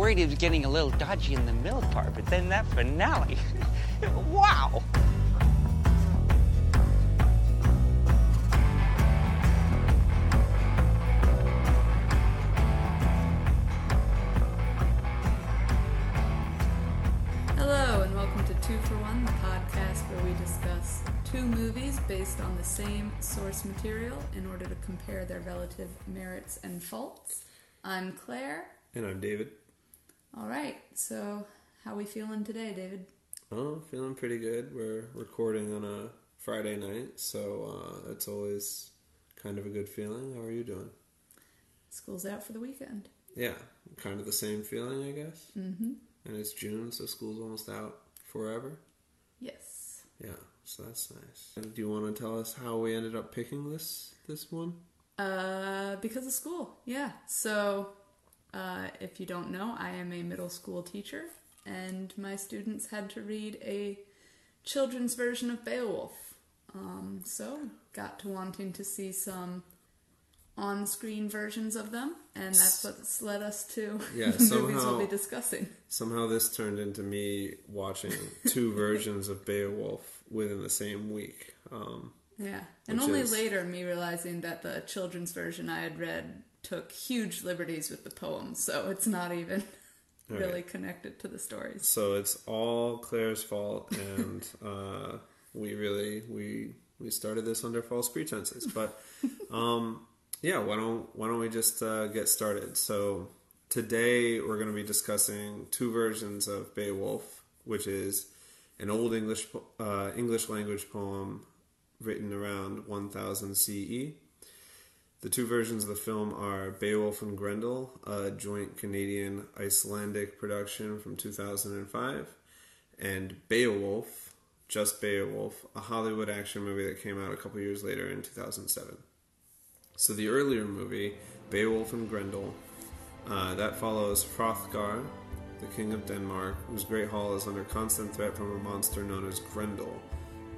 worried he was getting a little dodgy in the middle part, but then that finale. wow. Hello, and welcome to Two for One, the podcast where we discuss two movies based on the same source material in order to compare their relative merits and faults. I'm Claire. And I'm David. All right, so how we feeling today, David? Oh, feeling pretty good. We're recording on a Friday night, so uh, it's always kind of a good feeling. How are you doing? School's out for the weekend. Yeah, kind of the same feeling, I guess. Mm-hmm. And it's June, so school's almost out forever. Yes. Yeah, so that's nice. And do you want to tell us how we ended up picking this this one? Uh, because of school, yeah. So, uh, if you don't know, I am a middle school teacher, and my students had to read a children's version of Beowulf. Um, so, got to wanting to see some on screen versions of them, and that's what's led us to Yeah, the movies we'll somehow- be discussing. Somehow this turned into me watching two versions of Beowulf within the same week. Um, Yeah, and only is- later me realizing that the children's version I had read took huge liberties with the poems, so it's not even Right. really connected to the stories. So it's all Claire's fault, and uh, we really we we started this under false pretenses. But um, yeah, why don't why don't we just uh, get started? So today we're going to be discussing two versions of Beowulf, which is an old English uh, English language poem written around 1000 CE. The two versions of the film are Beowulf and Grendel, a joint Canadian Icelandic production from 2005, and Beowulf, just Beowulf, a Hollywood action movie that came out a couple years later in 2007. So the earlier movie, Beowulf and Grendel, uh, that follows Hrothgar, the king of Denmark, whose great hall is under constant threat from a monster known as Grendel,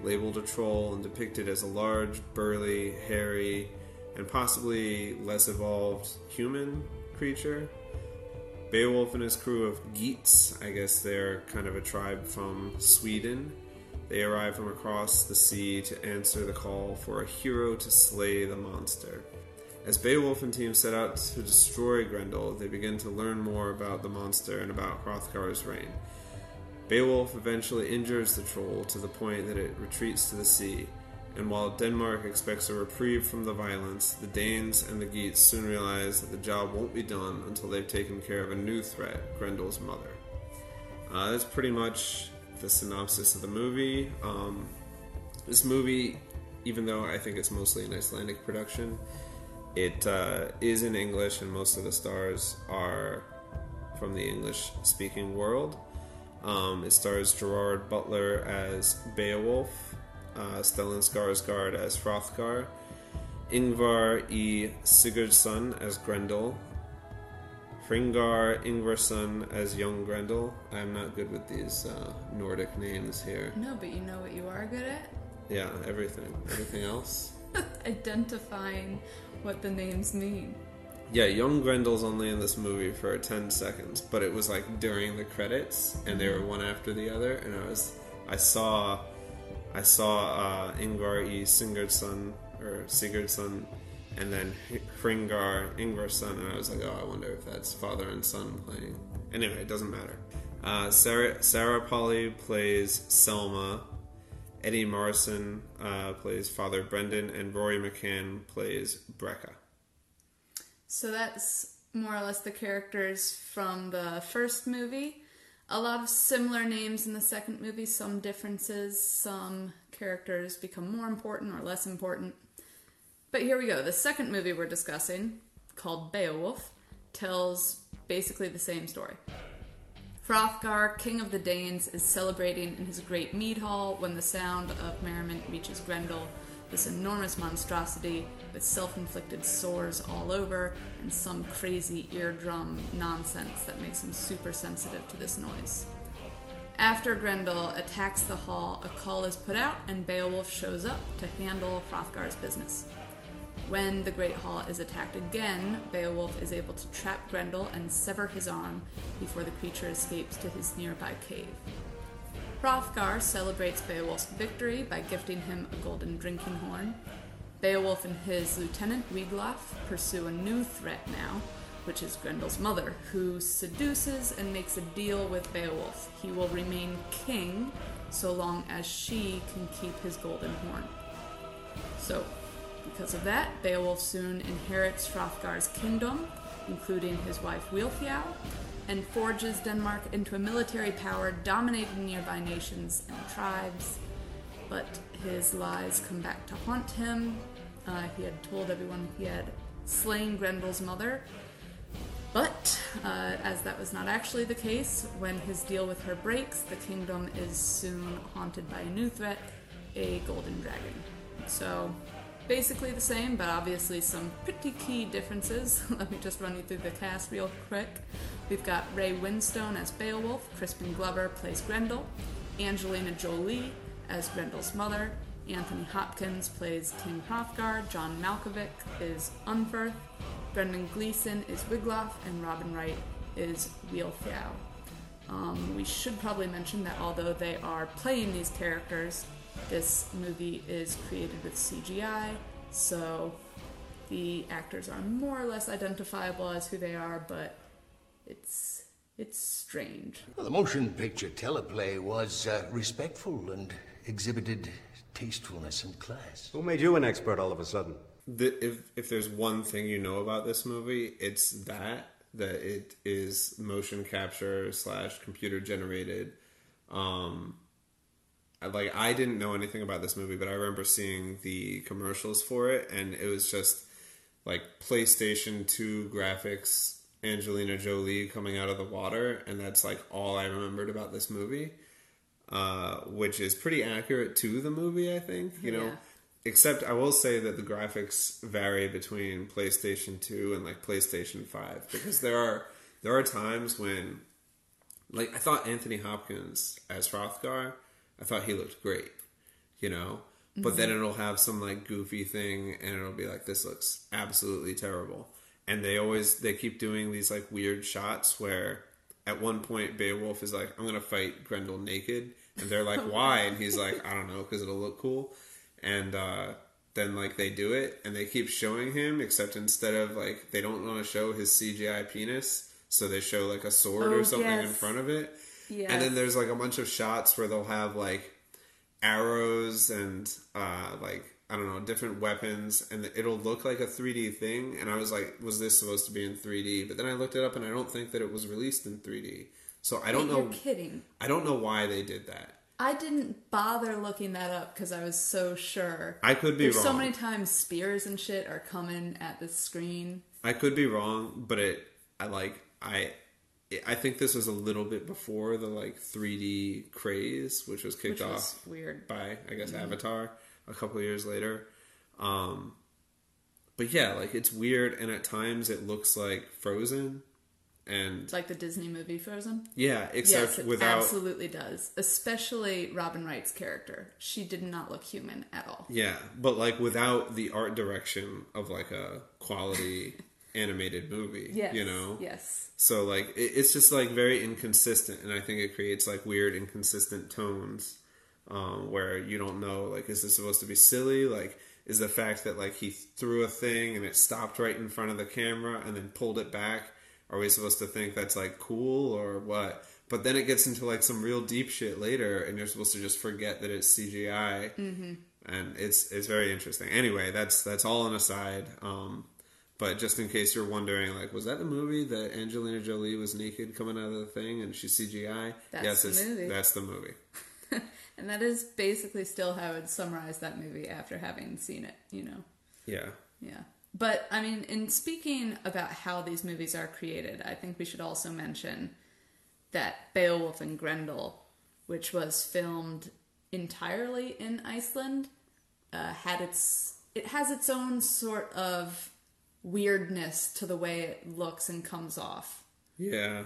labeled a troll and depicted as a large, burly, hairy, and possibly less evolved human creature. Beowulf and his crew of Geats, I guess they're kind of a tribe from Sweden. They arrive from across the sea to answer the call for a hero to slay the monster. As Beowulf and team set out to destroy Grendel, they begin to learn more about the monster and about Hrothgar's reign. Beowulf eventually injures the troll to the point that it retreats to the sea, and while Denmark expects a reprieve from the violence, the Danes and the Geats soon realize that the job won't be done until they've taken care of a new threat, Grendel's mother. Uh, that's pretty much the synopsis of the movie. Um, this movie, even though I think it's mostly an Icelandic production, it uh, is in English, and most of the stars are from the English speaking world. Um, it stars Gerard Butler as Beowulf, uh, Stellan Skarsgård as Hrothgar, Ingvar E. Sigurdsson as Grendel, Fringar Ingvarsson as young Grendel. I'm not good with these uh, Nordic names here. No, but you know what you are good at? Yeah, everything. Everything else? Identifying what the names mean. Yeah, young Grendel's only in this movie for 10 seconds, but it was like during the credits, and they were one after the other, and I was, I saw, I saw uh, Ingvar E. Sigurdsson, or Sigurdsson, and then Hringar Ingvarsson, and I was like, oh, I wonder if that's father and son playing. Anyway, it doesn't matter. Uh, Sarah, Sarah Polley plays Selma, Eddie Morrison uh, plays Father Brendan, and Rory McCann plays Brecca. So that's more or less the characters from the first movie. A lot of similar names in the second movie, some differences, some characters become more important or less important. But here we go. The second movie we're discussing, called Beowulf, tells basically the same story. Hrothgar, king of the Danes, is celebrating in his great mead hall when the sound of merriment reaches Grendel, this enormous monstrosity with self inflicted sores all over and some crazy eardrum nonsense that makes him super sensitive to this noise. After Grendel attacks the hall, a call is put out and Beowulf shows up to handle Hrothgar's business. When the Great Hall is attacked again, Beowulf is able to trap Grendel and sever his arm before the creature escapes to his nearby cave. Hrothgar celebrates Beowulf's victory by gifting him a golden drinking horn. Beowulf and his lieutenant Wiglaf pursue a new threat now, which is Grendel's mother, who seduces and makes a deal with Beowulf. He will remain king so long as she can keep his golden horn. So, because of that, Beowulf soon inherits Hrothgar's kingdom, including his wife Wealhtheow, and forges Denmark into a military power dominating nearby nations and tribes. But his lies come back to haunt him. Uh, he had told everyone he had slain Grendel's mother, but uh, as that was not actually the case, when his deal with her breaks, the kingdom is soon haunted by a new threat a golden dragon. So, basically the same, but obviously some pretty key differences. Let me just run you through the cast real quick. We've got Ray Winstone as Beowulf, Crispin Glover plays Grendel, Angelina Jolie as Grendel's mother, Anthony Hopkins plays King Hrothgar, John Malkovich is Unferth, Brendan Gleeson is Wiglaf, and Robin Wright is Wealhtheow. Um, we should probably mention that although they are playing these characters, this movie is created with CGI, so the actors are more or less identifiable as who they are, but it's it's strange. Well, the motion picture teleplay was uh, respectful and exhibited tastefulness and class. Who made you an expert all of a sudden? The, if if there's one thing you know about this movie, it's that that it is motion capture slash computer generated. Um, I- like I didn't know anything about this movie, but I remember seeing the commercials for it, and it was just like PlayStation Two graphics, Angelina Jolie coming out of the water, and that's like all I remembered about this movie, uh, which is pretty accurate to the movie, I think. You know, Yeah. except I will say that the graphics vary between PlayStation Two and like PlayStation Five because there are there are times when like I thought Anthony Hopkins as Hrothgar, I thought he looked great, you know. But then it'll have some like goofy thing, and it'll be like, "This looks absolutely terrible." And they always they keep doing these like weird shots where, at one point, Beowulf is like, "I'm gonna fight Grendel naked," and they're like, "Why?" And he's like, "I don't know, because it'll look cool." And uh, then like they do it, and they keep showing him, except instead of like they don't want to show his CGI penis, so they show like a sword Oh, or something in front of it. Yes. And then there's like a bunch of shots where they'll have like arrows and uh, like I don't know different weapons, and it'll look like a 3D thing. And I was like, was this supposed to be in 3D? But then I looked it up, and I don't think that it was released in 3D. So I don't You're know. kidding. I don't know why they did that. I didn't bother looking that up because I was so sure. I could be There's so many times spears and shit are coming at the screen. I could be wrong, but it. I like I. I think this was a little bit before the like 3D craze, which was kicked Which off was weird. by I guess Avatar a couple of years later. Um, but yeah, like it's weird, and at times it looks like Frozen, and Like the Disney movie Frozen. yeah, except yes, it without absolutely does. Especially Robin Wright's character. She did not look human at all. yeah, but like without the art direction of like a quality animated movie, Yes. you know, Yes. So like it, it's just like very inconsistent, and I think it creates like weird inconsistent tones um, where you don't know like is this supposed to be silly? Like is the fact that like he threw a thing and it stopped right in front of the camera and then pulled it back? Are we supposed to think that's like cool or what? But then it gets into like some real deep shit later, and you're supposed to just forget that it's CGI, mm-hmm. and it's it's very interesting. Anyway, that's that's all an aside. Um, but just in case you're wondering, like, was that the movie that Angelina Jolie was naked coming out of the thing and she's CGI? That's yes, the movie. that's the movie. And that is basically still how I would summarize that movie after having seen it, you know. Yeah. Yeah. But I mean, in speaking about how these movies are created, I think we should also mention that Beowulf and Grendel, which was filmed entirely in Iceland, uh, had its it has its own sort of weirdness to the way it looks and comes off. Yeah.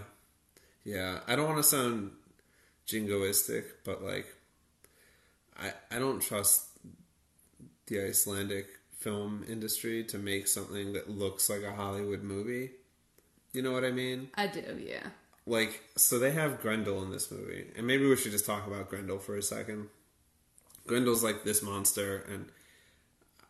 Yeah. I don't want to sound jingoistic, but like, I, I don't trust the Icelandic film industry to make something that looks like a Hollywood movie. You know what I mean? I do, yeah. Like, so they have Grendel in this movie, and maybe we should just talk about Grendel for a second. Grendel's like this monster, and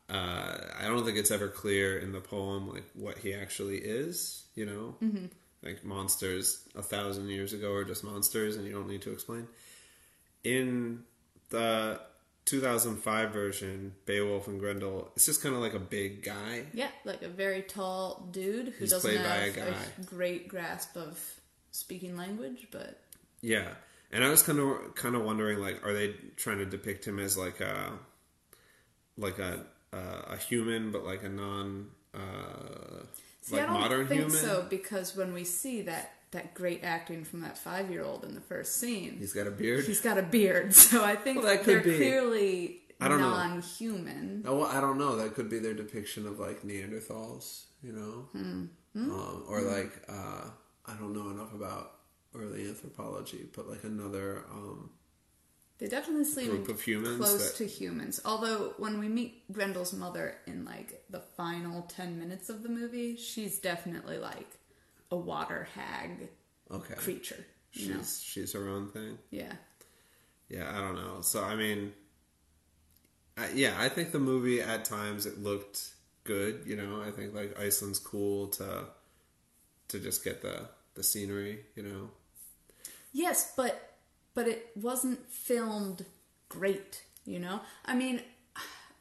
uh, I don't think it's ever clear in the poem like what he actually is. You know, mm-hmm. like monsters a thousand years ago are just monsters, and you don't need to explain. In the 2005 version, Beowulf and Grendel, it's just kind of like a big guy. Yeah, like a very tall dude who He's doesn't have a a, great grasp of speaking language, but Yeah, and I was kind of kind of wondering, like, are they trying to depict him as like a like a uh, a human, but like a non uh, see, like I don't modern think human? so because when we see that that great acting from that five year old in the first scene, He's got a beard. he's got a beard, so I think Well, that they're be. clearly I don't know. non-human. Oh, well, I don't know. That could be their depiction of like Neanderthals, you know, Hmm. Um, or like uh, I don't know enough about early anthropology, but like another um, They definitely seem Group of humans close that- to humans. Although when we meet Grendel's mother in like the final ten minutes of the movie, she's definitely like a water hag okay creature. She's know? she's her own thing. Yeah. Yeah, I don't know. So I mean, I, yeah, I think the movie at times it looked good. You know, I think like Iceland's cool to to just get the the scenery. You know, Yes, but but it wasn't filmed great, you know? I mean,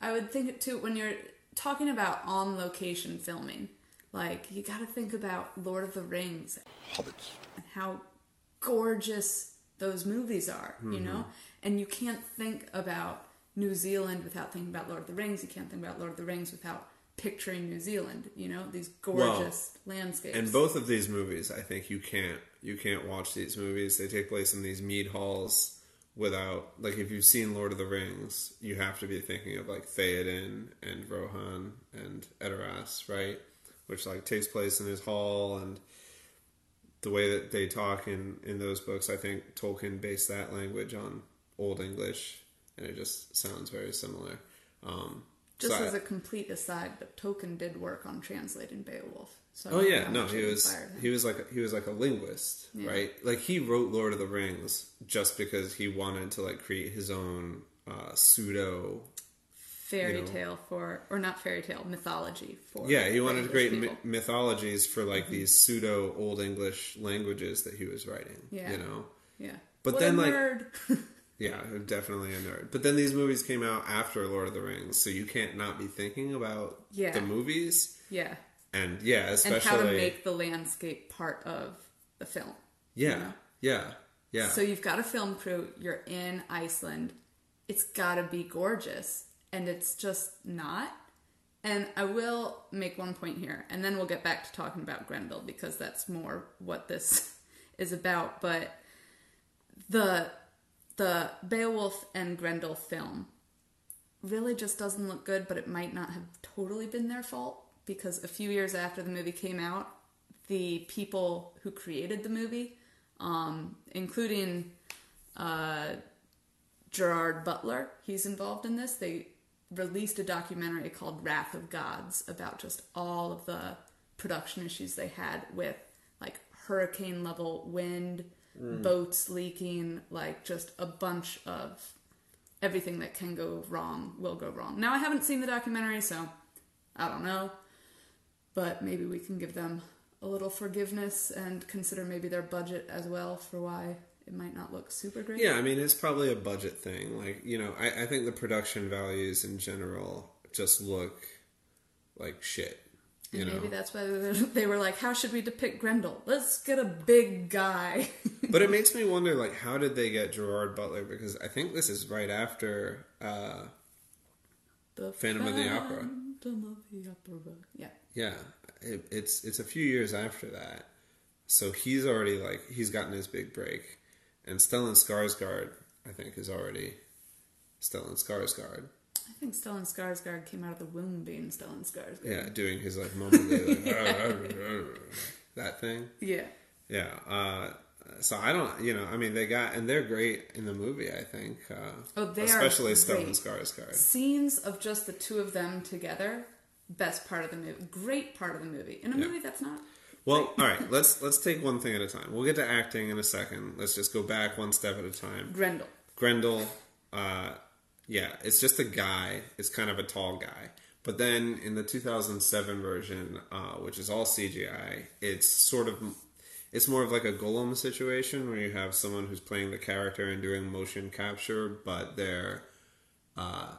I would think it too when you're talking about on location filming. Like you got to think about Lord of the Rings Hobbits. and how gorgeous those movies are, you mm-hmm. know? And you can't think about New Zealand without thinking about Lord of the Rings. You can't think about Lord of the Rings without picturing New Zealand, you know? These gorgeous landscapes. And both of these movies, I think you can't you can't watch these movies. They take place in these mead halls without like if you've seen Lord of the Rings, you have to be thinking of like Theoden and Rohan and Edoras, right? Which like takes place in his hall and the way that they talk in in those books, I think Tolkien based that language on Old English, and it just sounds very similar. Um, Just so as a complete aside, but Tolkien did work on translating Beowulf. So Oh yeah, no, he was he was like he was like a linguist, Yeah. right? Like he wrote Lord of the Rings just because he wanted to like create his own uh, pseudo. fairy you know. tale for, or not fairy tale, mythology for. Yeah, he wanted to create. Mm-hmm. mythologies for like these pseudo Old English languages that he was writing. Yeah. you know. yeah, But What then, like-. Yeah, definitely a nerd. But then these movies came out after Lord of the Rings, so you can't not be thinking about Yeah. the movies. yeah, And yeah, and especially how to make the landscape part of the film. yeah, know? yeah, yeah. So you've got a film crew. You're in Iceland. It's got to be gorgeous, and it's just not. And I will make one point here, and then we'll get back to talking about Grendel because that's more what this is about. But the the Beowulf and Grendel film really just doesn't look good, but it might not have totally been their fault because a few years after the movie came out, the people who created the movie, um, including uh, Gerard Butler, he's involved in this. They released a documentary called Wrath of Gods about just all of the production issues they had with like hurricane level wind, Mm. boats leaking, like just a bunch of everything that can go wrong will go wrong. Now I haven't seen the documentary, so I don't know, but maybe we can give them a little forgiveness and consider maybe their budget as well for why it might not look super great. Yeah, I mean, it's probably a budget thing. Like, you know, I, I think the production values in general just look like shit. You know, maybe that's why they were- like, "How should we depict Grendel? Let's get a big guy." but it makes me wonder, like, how did they get Gerard Butler? Because I think this is right after. Uh, the Phantom of the Opera. Phantom of the Opera. Yeah. yeah, it, it's it's a few years after that, so he's already like he's gotten his big break, and Stellan Skarsgård, I think, is already Stellan Skarsgård. I think Stellan Skarsgård came out of the womb being Stellan Skarsgård. Yeah, doing his like mumbly like, that thing. Yeah. Yeah, uh, so I don't, you know, I mean, they got and they're great in the movie. I think, uh, Oh, they are especially Stellan great. Skarsgård. Scenes of just the two of them together, best part of the movie. Great part of the movie. In a Yeah. movie that's not. Well, all right, let's let's take one thing at a time. We'll get to acting in a second. Let's just go back one step at a time. Grendel. Grendel, uh, yeah, it's just a guy. It's kind of a tall guy. But then in the 2007 version, uh, which is all CGI, it's sort of it's more of like a Gollum situation where you have someone who's playing the character and doing motion capture, but their uh,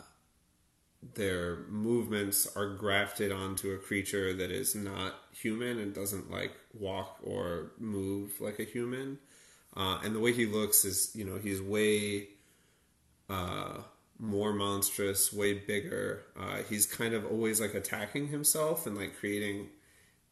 their movements are grafted onto a creature that is not human and doesn't like walk or move like a human. Uh, and the way he looks is, you know, he's way uh, more monstrous, way bigger. Uh, he's kind of always like attacking himself and like creating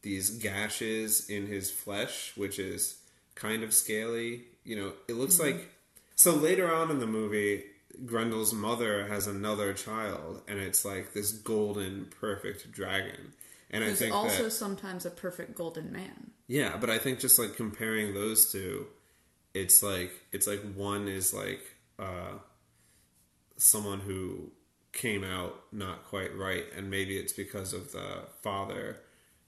these gashes in his flesh, which is kind of scaly. You know, it looks like. So later on in the movie, Grendel's mother has another child, and it's like this golden, perfect dragon. And I think also that sometimes a perfect golden man. yeah, but I think just like comparing those two, it's like it's like one is like uh someone who came out not quite right and maybe it's because of the father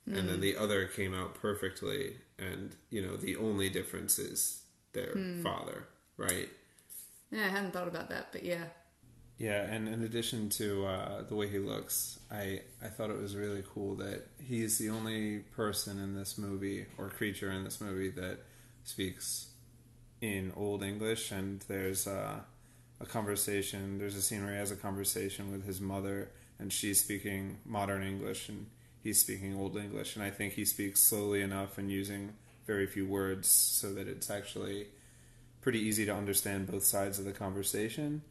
and then the other came out perfectly and you know the only difference is their father, right? Yeah, I hadn't thought about that, but yeah. Yeah, and in addition to uh, the way he looks, I I thought it was really cool that he's the only person in this movie or creature in this movie that speaks in Old English, and there's uh, a conversation. There's a scene where he has a conversation with his mother, and she's speaking modern English, and he's speaking Old English, and I think he speaks slowly enough and using very few words so that it's actually pretty easy to understand both sides of the conversation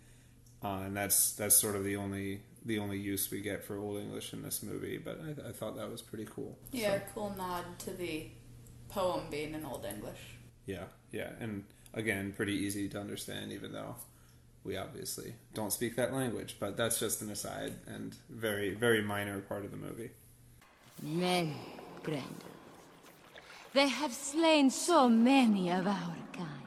uh, and that's that's sort of the only the only use we get for Old English in this movie. But I, I thought that was pretty cool. Yeah, cool nod to the poem being in Old English. Yeah, yeah, and again, pretty easy to understand, even though we obviously don't speak that language. But that's just an aside and very very minor part of the movie. Men, Grendel. They have slain so many of our kind.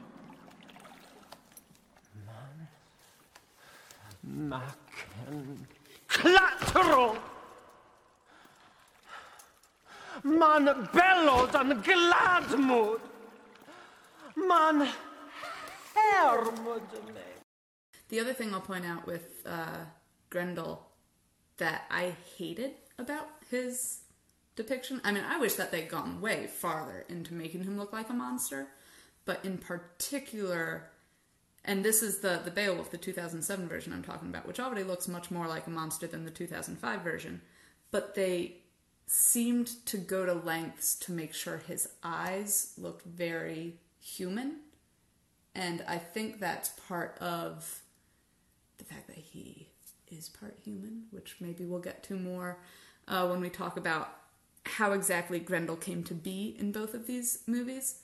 Maken klatro! Man bellod an gladmod! Man hermod me! The other thing I'll point out with uh, Grendel that I hated about his depiction, I mean, I wish that they'd gone way farther into making him look like a monster, but in particular, and this is the the Beowulf, the 2007 version I'm talking about, which already looks much more like a monster than the 2005 version, but they seemed to go to lengths to make sure his eyes looked very human. And I think that's part of the fact that he is part human, which maybe we'll get to more uh, when we talk about how exactly Grendel came to be in both of these movies.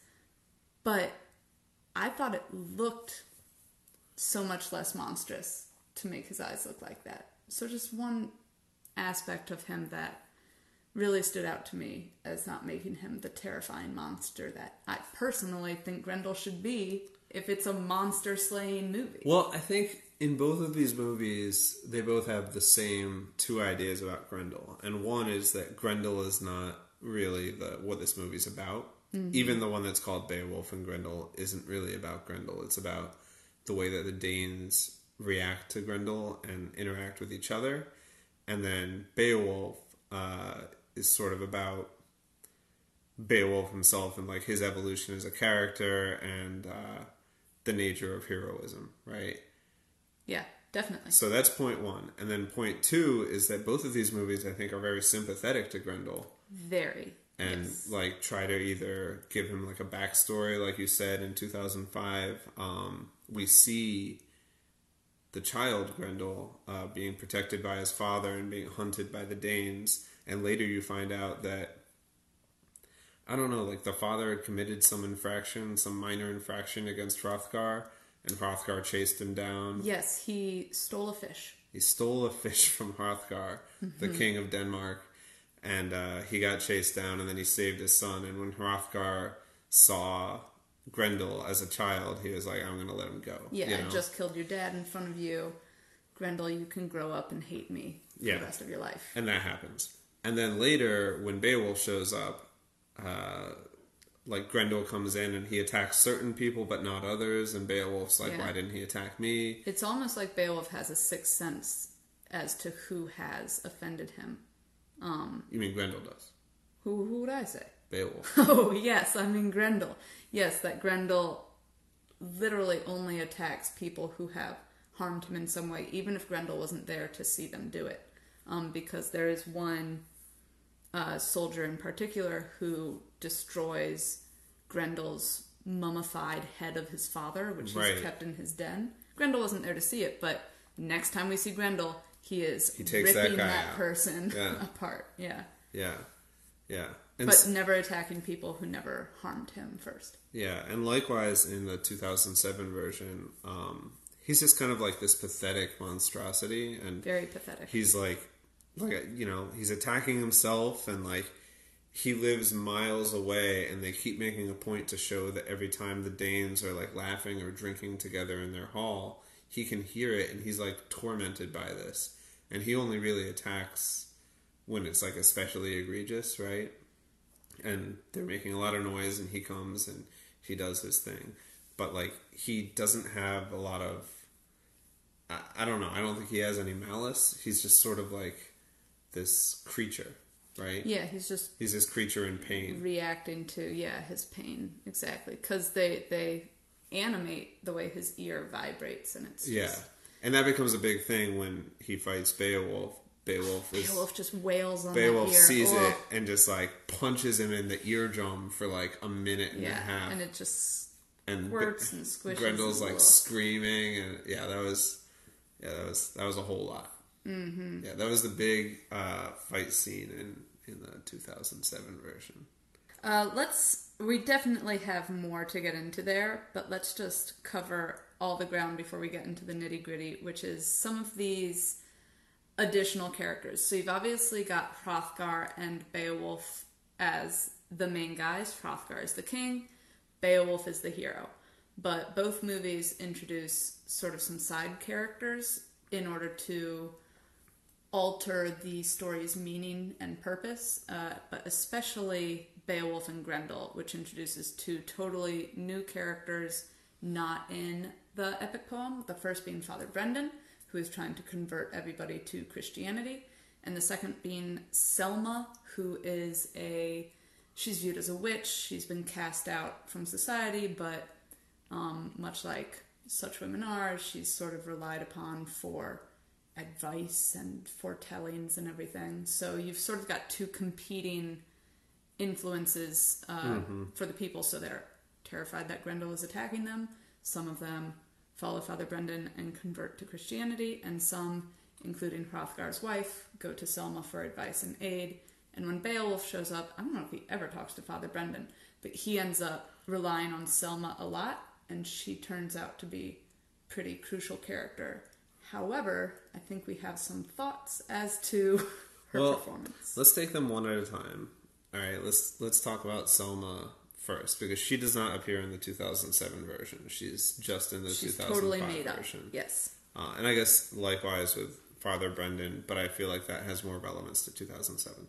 But I thought it looked so much less monstrous to make his eyes look like that. So, just one aspect of him that really stood out to me as not making him the terrifying monster that I personally think Grendel should be if it's a monster slaying movie. Well, I think in both of these movies, they both have the same two ideas about Grendel, and one is that Grendel is not really the what this movie's about. Even the one that's called Beowulf and Grendel isn't really about Grendel. It's about the way that the Danes react to Grendel and interact with each other, and then Beowulf uh, is sort of about Beowulf himself and like his evolution as a character and uh, the nature of heroism, right? Yeah, definitely. So that's point one. And then point two is that both of these movies, I think, are very sympathetic to Grendel Very. and yes. like try to either give him like a backstory, like you said in 2005. Um, we see the child Grendel uh, being protected by his father and being hunted by the Danes, and later you find out that I don't know, like the father had committed some infraction, some minor infraction against Hrothgar, and Hrothgar chased him down. Yes, he stole a fish. He stole a fish from Hrothgar, the king of Denmark, and uh, he got chased down, and then he saved his son. And when Hrothgar saw Grendel as a child, he was like, "I'm going to let him go." Yeah, you I just killed your dad in front of you. Grendel, you can grow up and hate me for Yeah. the rest of your life. and that happens. And then later, when Beowulf shows up, uh, like Grendel comes in and he attacks certain people but not others, and Beowulf's like, Yeah. "Why didn't he attack me?" It's almost like Beowulf has a sixth sense as to who has offended him. You mean Grendel does? Who, who would I say? Beowulf. Oh, yes, I mean Grendel. Yes, that Grendel literally only attacks people who have harmed him in some way, even if Grendel wasn't there to see them do it. Um, because there is one uh, soldier in particular who destroys Grendel's mummified head of his father, which Right. he's kept in his den. Grendel wasn't there to see it, but next time we see Grendel, he is He takes that ripping guy that, out. person Yeah. apart. Yeah. Yeah, yeah, and But never attacking people who never harmed him first. yeah, and likewise in the 2007 version, um, he's just kind of like this pathetic monstrosity, and Very pathetic. he's like like you know he's attacking himself and like he lives miles away and they keep making a point to show that every time the danes are like laughing or drinking together in their hall he can hear it and he's like tormented by this. And he only really attacks when it's like especially egregious right? And they're making a lot of noise and he comes and he does his thing. But like he doesn't have a lot of I, I don't know. I don't think he has any malice. He's just sort of like this creature right? Yeah, he's just he's this creature in pain. reacting to yeah his pain exactly. Because they they animate the way his ear vibrates and it's yeah. just, and that becomes a big thing when he fights beowulf. Beowulf is Beowulf just wails on beowulf sees Oh, it and just like punches him in the eardrum for like a minute and a half. and it just and squirts Be- and squishes Grendel's like screaming, and yeah, that was yeah, that was that was a whole lot. Mm-hmm. Yeah, that was the big uh, fight scene in in the 2007 version. Uh, let's. We definitely have more to get into there, but let's just cover all the ground before we get into the nitty gritty, which is some of these additional characters. So you've obviously got Hrothgar and Beowulf as the main guys. Hrothgar is the king, Beowulf is the hero. But both movies introduce sort of some side characters in order to alter the story's meaning and purpose, uh, but especially Beowulf and Grendel, which introduces two totally new characters not in the epic poem. The first being Father Brendan, who is trying to convert everybody to Christianity, and the second being Selma, who is a she's viewed as a witch. She's been cast out from society, but um, much like such women are, she's sort of relied upon for advice and foretellings and everything. So you've sort of got two competing influences uh, for the people. So they're terrified that Grendel is attacking them. Some of them follow Father Brendan and convert to Christianity, and some, including Hrothgar's wife, go to Selma for advice and aid. And when Beowulf shows up, I don't know if he ever talks to Father Brendan, but he ends up relying on Selma a lot, and she turns out to be pretty crucial character. However, I think we have some thoughts as to her Well, performance. Let's take them one at a time. All right, let's let's talk about Selma first because she does not appear in the 2007 version. She's just in the She's 2005 totally made up. Yes. Uh, and I guess likewise with Father Brendan, but I feel like that has more relevance to 2007.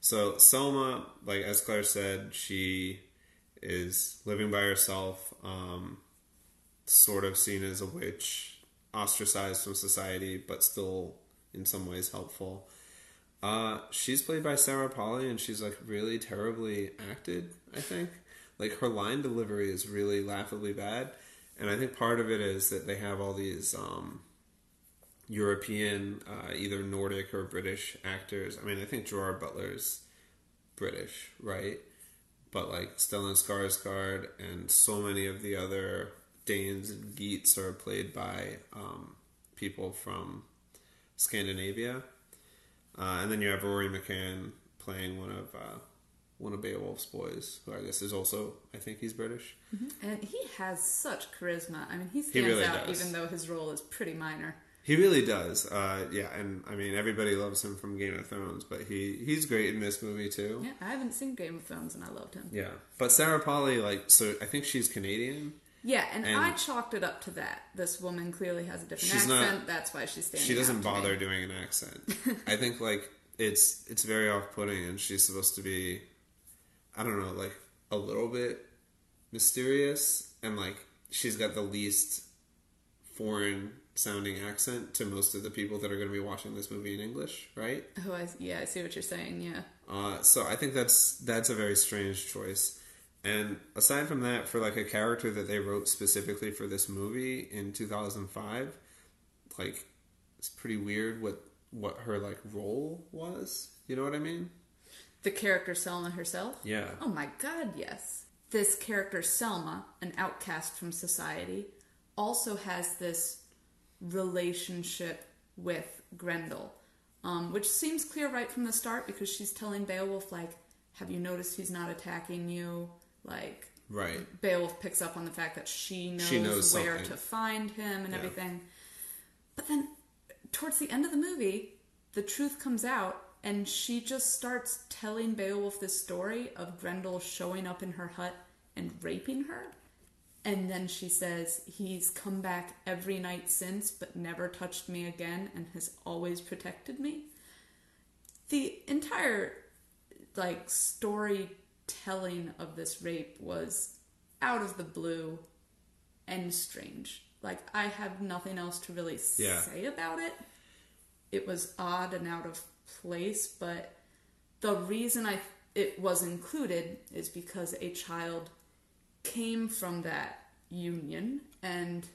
So Selma, like as Claire said, she is living by herself, um, sort of seen as a witch, ostracized from society, but still in some ways helpful. Uh, she's played by Sarah Polley, and she's like really terribly acted. I think like her line delivery is really laughably bad, and I think part of it is that they have all these um, European, uh, either Nordic or British actors. I mean, I think Gerard Butler's British, right? But like Stellan Skarsgård and so many of the other Danes and Geats are played by um, people from Scandinavia. Uh, and then you have Rory McCann playing one of uh, one of Beowulf's boys, who I guess is also I think he's British. And he has such charisma. I mean, he stands really out does. even though his role is pretty minor. He really does. Uh, yeah, and I mean everybody loves him from Game of Thrones, but he he's great in this movie too. Yeah, I haven't seen Game of Thrones and I loved him. Yeah. But Sarah Polley, like, so I think she's Canadian. Yeah, and, And- I chalked it up to that. This woman clearly has a different She's not- accent. That's why she's standing. She doesn't bother doing an accent. I think like it's it's very off putting, and she's supposed to be, I don't know, like a little bit mysterious, and like she's got the least foreign sounding accent to most of the people that are going to be watching this movie in English, right? Oh, I, yeah, I see what you're saying. Yeah, Uh, so I think that's that's a very strange choice. And aside from that, for like a character that they wrote specifically for this movie in 2005, like it's pretty weird what what her like role was. You know what I mean? the character Selma herself. Yeah. Oh my God, yes. This character Selma, an outcast from society, also has this relationship with Grendel, um, which seems clear right from the start because she's telling Beowulf like, "Have you noticed he's not attacking you?" Like, Right. Beowulf picks up on the fact that she knows, She knows where something. to find him and Yeah. everything. But then, towards the end of the movie, the truth comes out, and she just starts telling Beowulf this story of Grendel showing up in her hut and raping her. And then she says, He's come back every night since, but never touched me again and has always protected me. The entire like storytelling of this rape was out of the blue and strange. Like I have nothing else to really Yeah. say about it. It was odd and out of place, but the reason I it was included is because a child came from that union and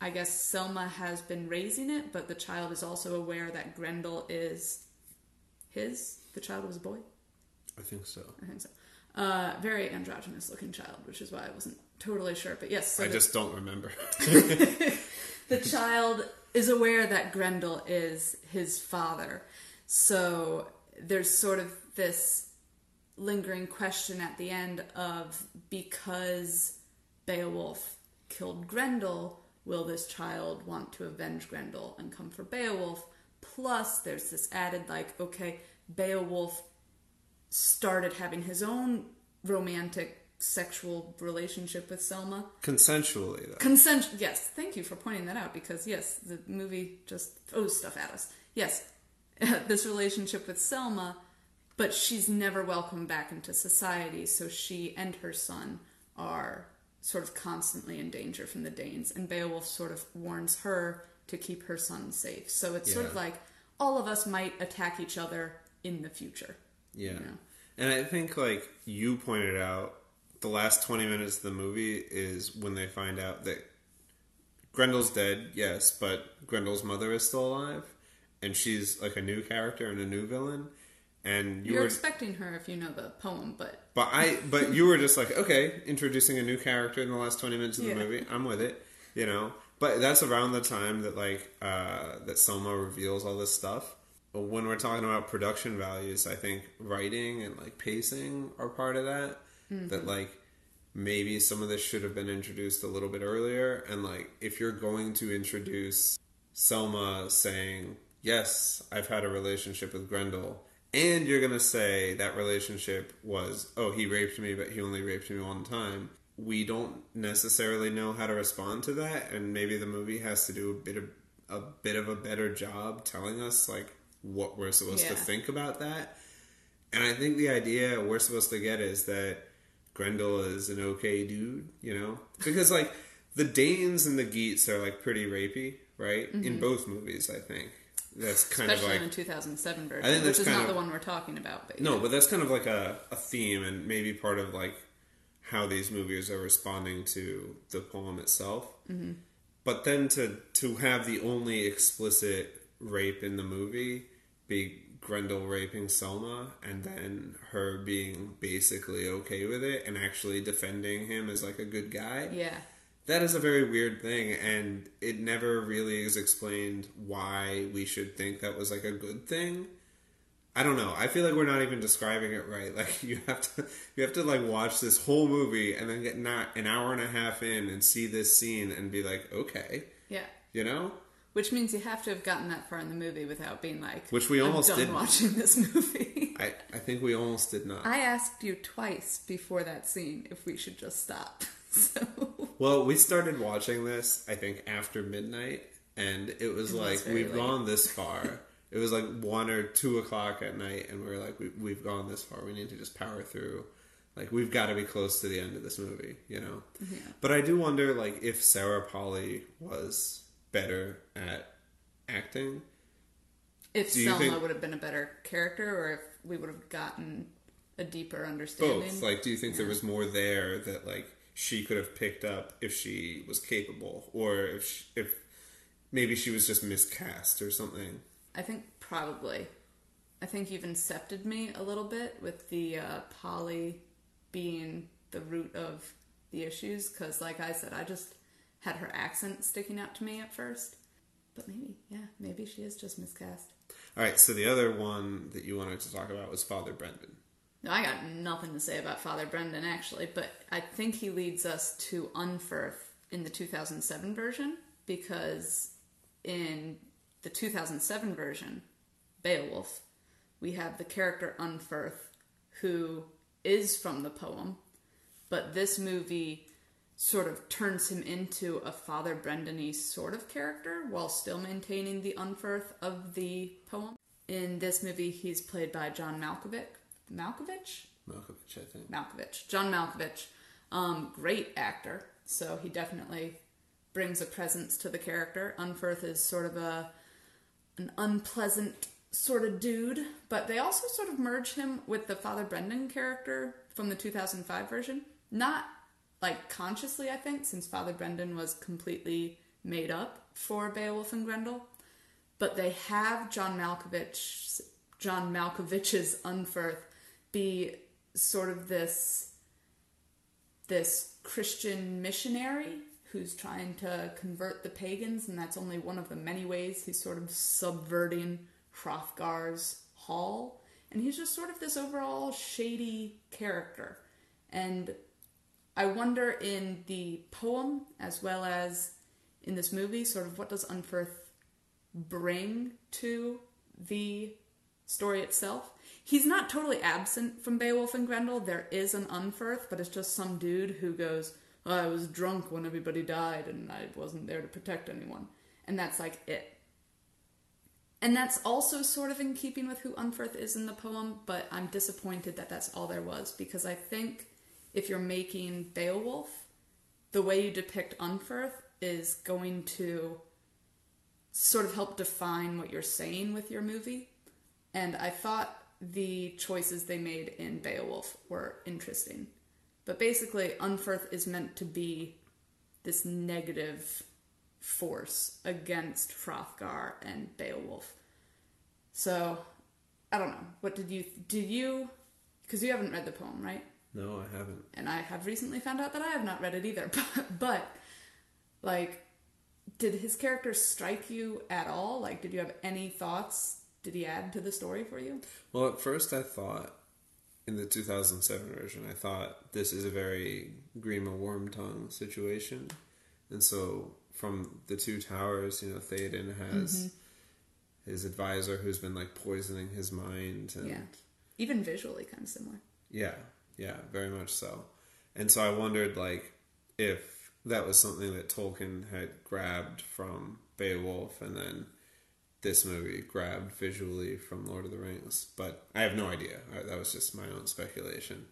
I guess Selma has been raising it, but the child is also aware that Grendel is his. The child was a boy. I think so. I think so. Uh, very androgynous looking child, which is why I wasn't totally sure. But yes, so I the, just don't remember. the child is aware that Grendel is his father. So there's sort of this lingering question at the end of because Beowulf killed Grendel, will this child want to avenge Grendel and come for Beowulf? Plus, there's this added, like, okay, Beowulf started having his own romantic sexual relationship with Selma. Consensually, though. Consent. Yes, thank you for pointing that out because yes, the movie just throws stuff at us. Yes, this relationship with Selma, but she's never welcomed back into society, so she and her son are sort of constantly in danger from the Danes, and Beowulf sort of warns her to keep her son safe. So it's sort of like all of us might attack each other in the future. Yeah. know? And I think, like you pointed out, the last 20 minutes of the movie is when they find out that Grendel's dead, yes, but Grendel's mother is still alive. And she's like a new character and a new villain. And you You're were. expecting her if you know the poem, but But I, but you were just like, okay, introducing a new character in the last twenty minutes of the Yeah. movie. I'm with it, you know. But that's around the time that like uh, that Selma reveals all this stuff. When we're talking about production values, I think writing and like pacing are part of that. Mm-hmm. That like maybe some of this should have been introduced a little bit earlier. And like if you're going to introduce Selma saying, Yes, I've had a relationship with Grendel, and you're gonna say that relationship was, Oh, he raped me, but he only raped me one time. We don't necessarily know how to respond to that, and maybe the movie has to do a bit of a bit of a better job telling us like what we're supposed to think about that. And I think the idea we're supposed to get is that Grendel is an okay dude, you know? Because like the Danes and the Geats are like pretty rapey, right? In both movies, I think. That's kind especially of in like the 2007 version, I think which is not of- the one we're talking about. But no, yeah. but that's kind of like a, a theme and maybe part of like how these movies are responding to the poem itself. Mm-hmm. But then to to have the only explicit rape in the movie be Grendel raping Selma and then her being basically okay with it and actually defending him as like a good guy. yeah, That is a very weird thing, and it never really is explained why we should think that was like a good thing. I don't know. I feel like we're not even describing it right. Like you have to, you have to like watch this whole movie and then get not an hour and a half in and see this scene and be like, okay, yeah. you know, Which means you have to have gotten that far in the movie without being like, Which we "I'm almost done didn't. watching this movie. I, I think we almost did not. I asked you twice before that scene if we should just stop. So Well, we started watching this, I think, after midnight, and it was was like we've late. gone this far. it was like one or two o'clock at night, and we were like, we, we've gone this far. We need to just power through. Like we've got to be close to the end of this movie, you know. yeah. But I do wonder, like, if Sarah Polley was better at acting. if Do Selma think- would have been a better character, or if we would have gotten a deeper understanding. Both. Like, do you think there was more there that like she could have picked up if she was capable, or if she, if maybe she was just miscast or something? I think probably. I think you've incepted me a little bit with the uh, Polley being the root of the issues, because, like I said, I just had her accent sticking out to me at first. But maybe, yeah, maybe she is just miscast. All right. So the other one that you wanted to talk about was Father Brendan. No, I got nothing to say about Father Brendan actually, but I think he leads us to Unferth in the 2007 version because in the 2007 version, Beowulf, we have the character Unferth who is from the poem, but this movie sort of turns him into a Father Brendan sort of character while still maintaining the Unferth of the poem. In this movie, he's played by John Malkovich. Malkovich? Malkovich, I think. Malkovich. John Malkovich. Um, great actor. So he definitely brings a presence to the character. Unferth is sort of a an unpleasant sort of dude, but they also sort of merge him with the Father Brendan character from the 2005 version. Not like consciously, I think, since Father Brendan was completely made up for Beowulf and Grendel. But they have John Malkovich, John Malkovich's Unferth be sort of this this Christian missionary who's trying to convert the pagans, and that's only one of the many ways he's sort of subverting Hrothgar's hall. And he's just sort of this overall shady character. And I wonder in the poem as well as in this movie, sort of what does Unferth bring to the story itself? He's not totally absent from Beowulf and Grendel. There is an Unferth, but it's just some dude who goes, oh, I was drunk when everybody died and I wasn't there to protect anyone. And that's like it. And that's also sort of in keeping with who Unferth is in the poem, but I'm disappointed that that's all there was because I think if you're making Beowulf, the way you depict Unferth is going to sort of help define what you're saying with your movie. And I thought the choices they made in Beowulf were interesting. But basically, Unferth is meant to be this negative force against Hrothgar and Beowulf. So, I don't know. What did you did you? Because you haven't read the poem, right? No, I haven't. and I have recently found out that I have not read it either. But, but like, did his character strike you at all? Like, did you have any thoughts? Did he add to the story for you? Well, at first I thought in the 2007 version, I thought this is a very Grima Wormtongue situation, and so from the two towers, you know, Theoden has mm-hmm. his advisor who's been like poisoning his mind, and Yeah, even visually, kind of similar. Yeah, yeah, very much so. And so I wondered, like, if that was something that Tolkien had grabbed from Beowulf, and then this movie grabbed visually from Lord of the Rings. But I have no idea. That was just my own speculation.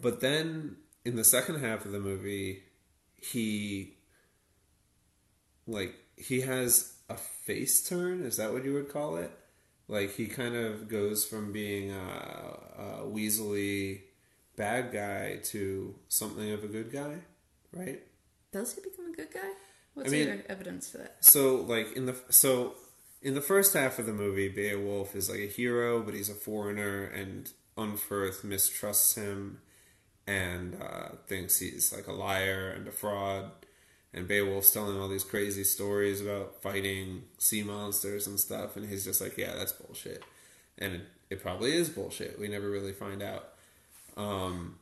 But then in the second half of the movie, he like he has a face turn. Is that what you would call it? Like he kind of goes from being a, a weaselly bad guy to something of a good guy, right? Does he become a good guy? What's I mean- your evidence for that? So like in the so in the first half of the movie, Beowulf is like a hero, but he's a foreigner, and Unferth mistrusts him and uh, thinks he's like a liar and a fraud. And Beowulf's telling all these crazy stories about fighting sea monsters and stuff, and he's just like, "Yeah, that's bullshit," and it, it probably is bullshit. We never really find out. Um,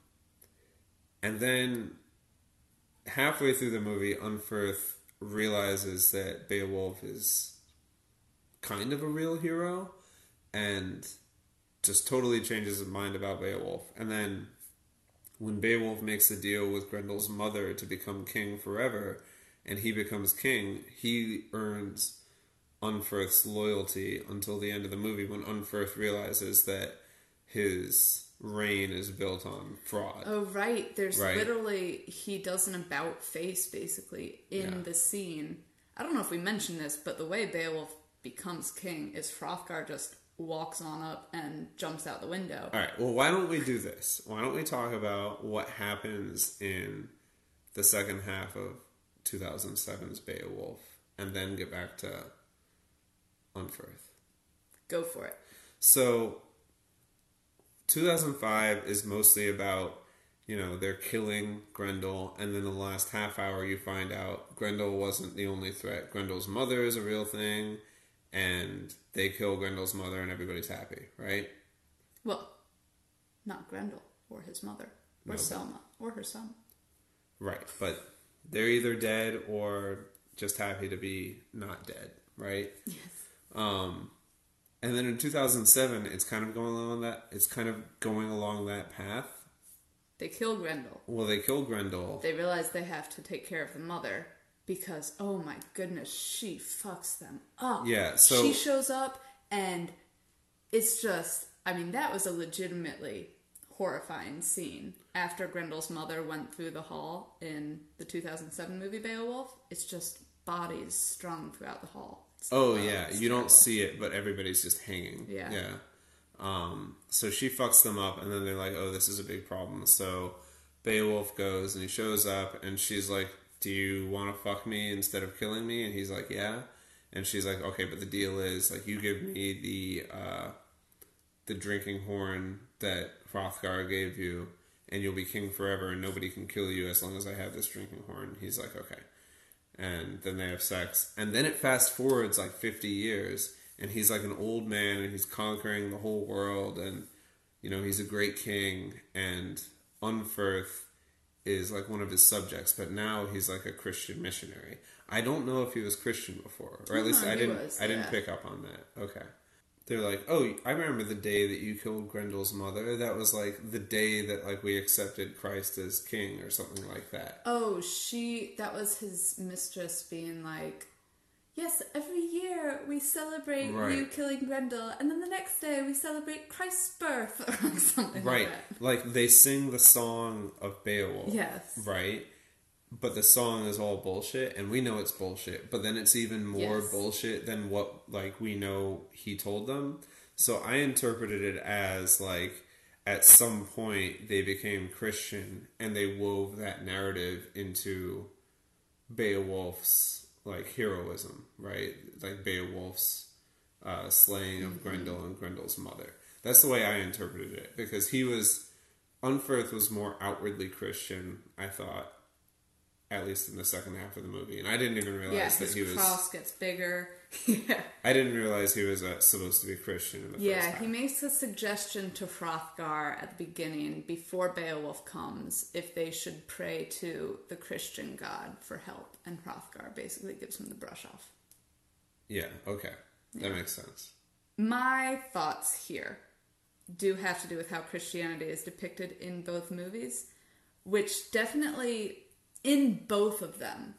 and then halfway through the movie, Unferth realizes that Beowulf is kind of a real hero and just totally changes his mind about Beowulf. And then when Beowulf makes the deal with Grendel's mother to become king forever and he becomes king, he earns Unferth's loyalty until the end of the movie when Unferth realizes that his reign is built on fraud. Oh right, there's Right. literally he does an about face basically in Yeah. the scene. I don't know if we mentioned this, but the way Beowulf becomes king is Hrothgar just walks on up and jumps out the window. All right. Well, why don't we do this? Why don't we talk about what happens in the second half of 2007's Beowulf, and then get back to Unferth. Go for it. So, 2005 is mostly about, you know, they're killing Grendel, and then the last half hour you find out Grendel wasn't the only threat. Grendel's mother is a real thing, and they kill Grendel's mother, and everybody's happy, right? Well, not Grendel or his mother or No. Selma or her son. Right, but they're either dead or just happy to be not dead, right? Yes. Um, and then in 2007, it's kind of going along that. It's kind of going along that path. They kill Grendel. Well, they kill Grendel. They realize they have to take care of the mother because oh my goodness, she fucks them up. Yeah, so- she shows up and it's just I mean, that was a legitimately horrifying scene. After Grendel's mother went through the hall in the 2007 movie Beowulf, it's just bodies strung throughout the hall. Oh yeah, it's you don't see it, but everybody's just hanging. Yeah. yeah. Um, so she fucks them up, and then they're like, "Oh, this is a big problem." So Beowulf goes and he shows up, and she's like, "Do you want to fuck me instead of killing me?" And he's like, "Yeah." And she's like, "Okay, but the deal is like you give me the uh, the drinking horn that Hrothgar gave you, and you'll be king forever, and nobody can kill you as long as I have this drinking horn." He's like, "Okay." And then they have sex. And then it fast forwards like 50 years, and he's like an old man, and he's conquering the whole world, and you know, he's a great king, and Unferth is like one of his subjects, but now he's like a Christian missionary. I don't know if he was Christian before, or at least No, I didn't. was, I didn't yeah. pick up on that. Okay. They're like, oh, I remember the day that you killed Grendel's mother. That was like the day that like we accepted Christ as king, or something like that. Oh, she that was his mistress being like Yes, every year we celebrate you killing Grendel, and then the next day we celebrate Christ's birth, or something Right. like that. Like they sing the song of Beowulf. Yes. Right. But the song is all bullshit and we know it's bullshit, but then it's even more Yes. bullshit than what like we know he told them. So I interpreted it as like at some point they became Christian and they wove that narrative into Beowulf's like heroism, right? Like Beowulf's uh, slaying of Grendel and Grendel's mother. That's the way I interpreted it because he was Unferth was more outwardly Christian, I thought, at least in the second half of the movie, and I didn't even realize Yeah, that he was. cross gets bigger. yeah. I didn't realize he was uh, supposed to be Christian in the first Yeah, he makes a suggestion to Hrothgar at the beginning, before Beowulf comes, if they should pray to the Christian god for help, and Hrothgar basically gives him the brush off. Yeah, okay, that makes sense. My thoughts here do have to do with how Christianity is depicted in both movies, which definitely, in both of them,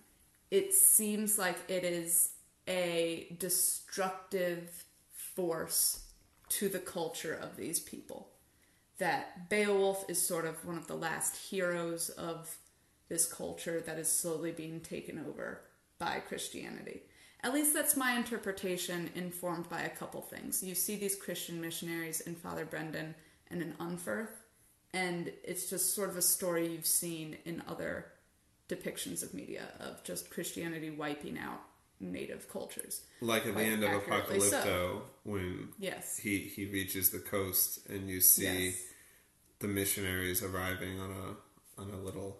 it seems like it is a destructive force to the culture of these people. That Beowulf is sort of one of the last heroes of this culture that is slowly being taken over by Christianity. At least that's my interpretation, informed by a couple things. You see these Christian missionaries in Father Brendan and in Unferth, and it's just sort of a story you've seen in other depictions of media of just Christianity wiping out native cultures. Like at the end of Apocalypto, so. when Yes. he he reaches the coast and you see Yes. the missionaries arriving on a on a little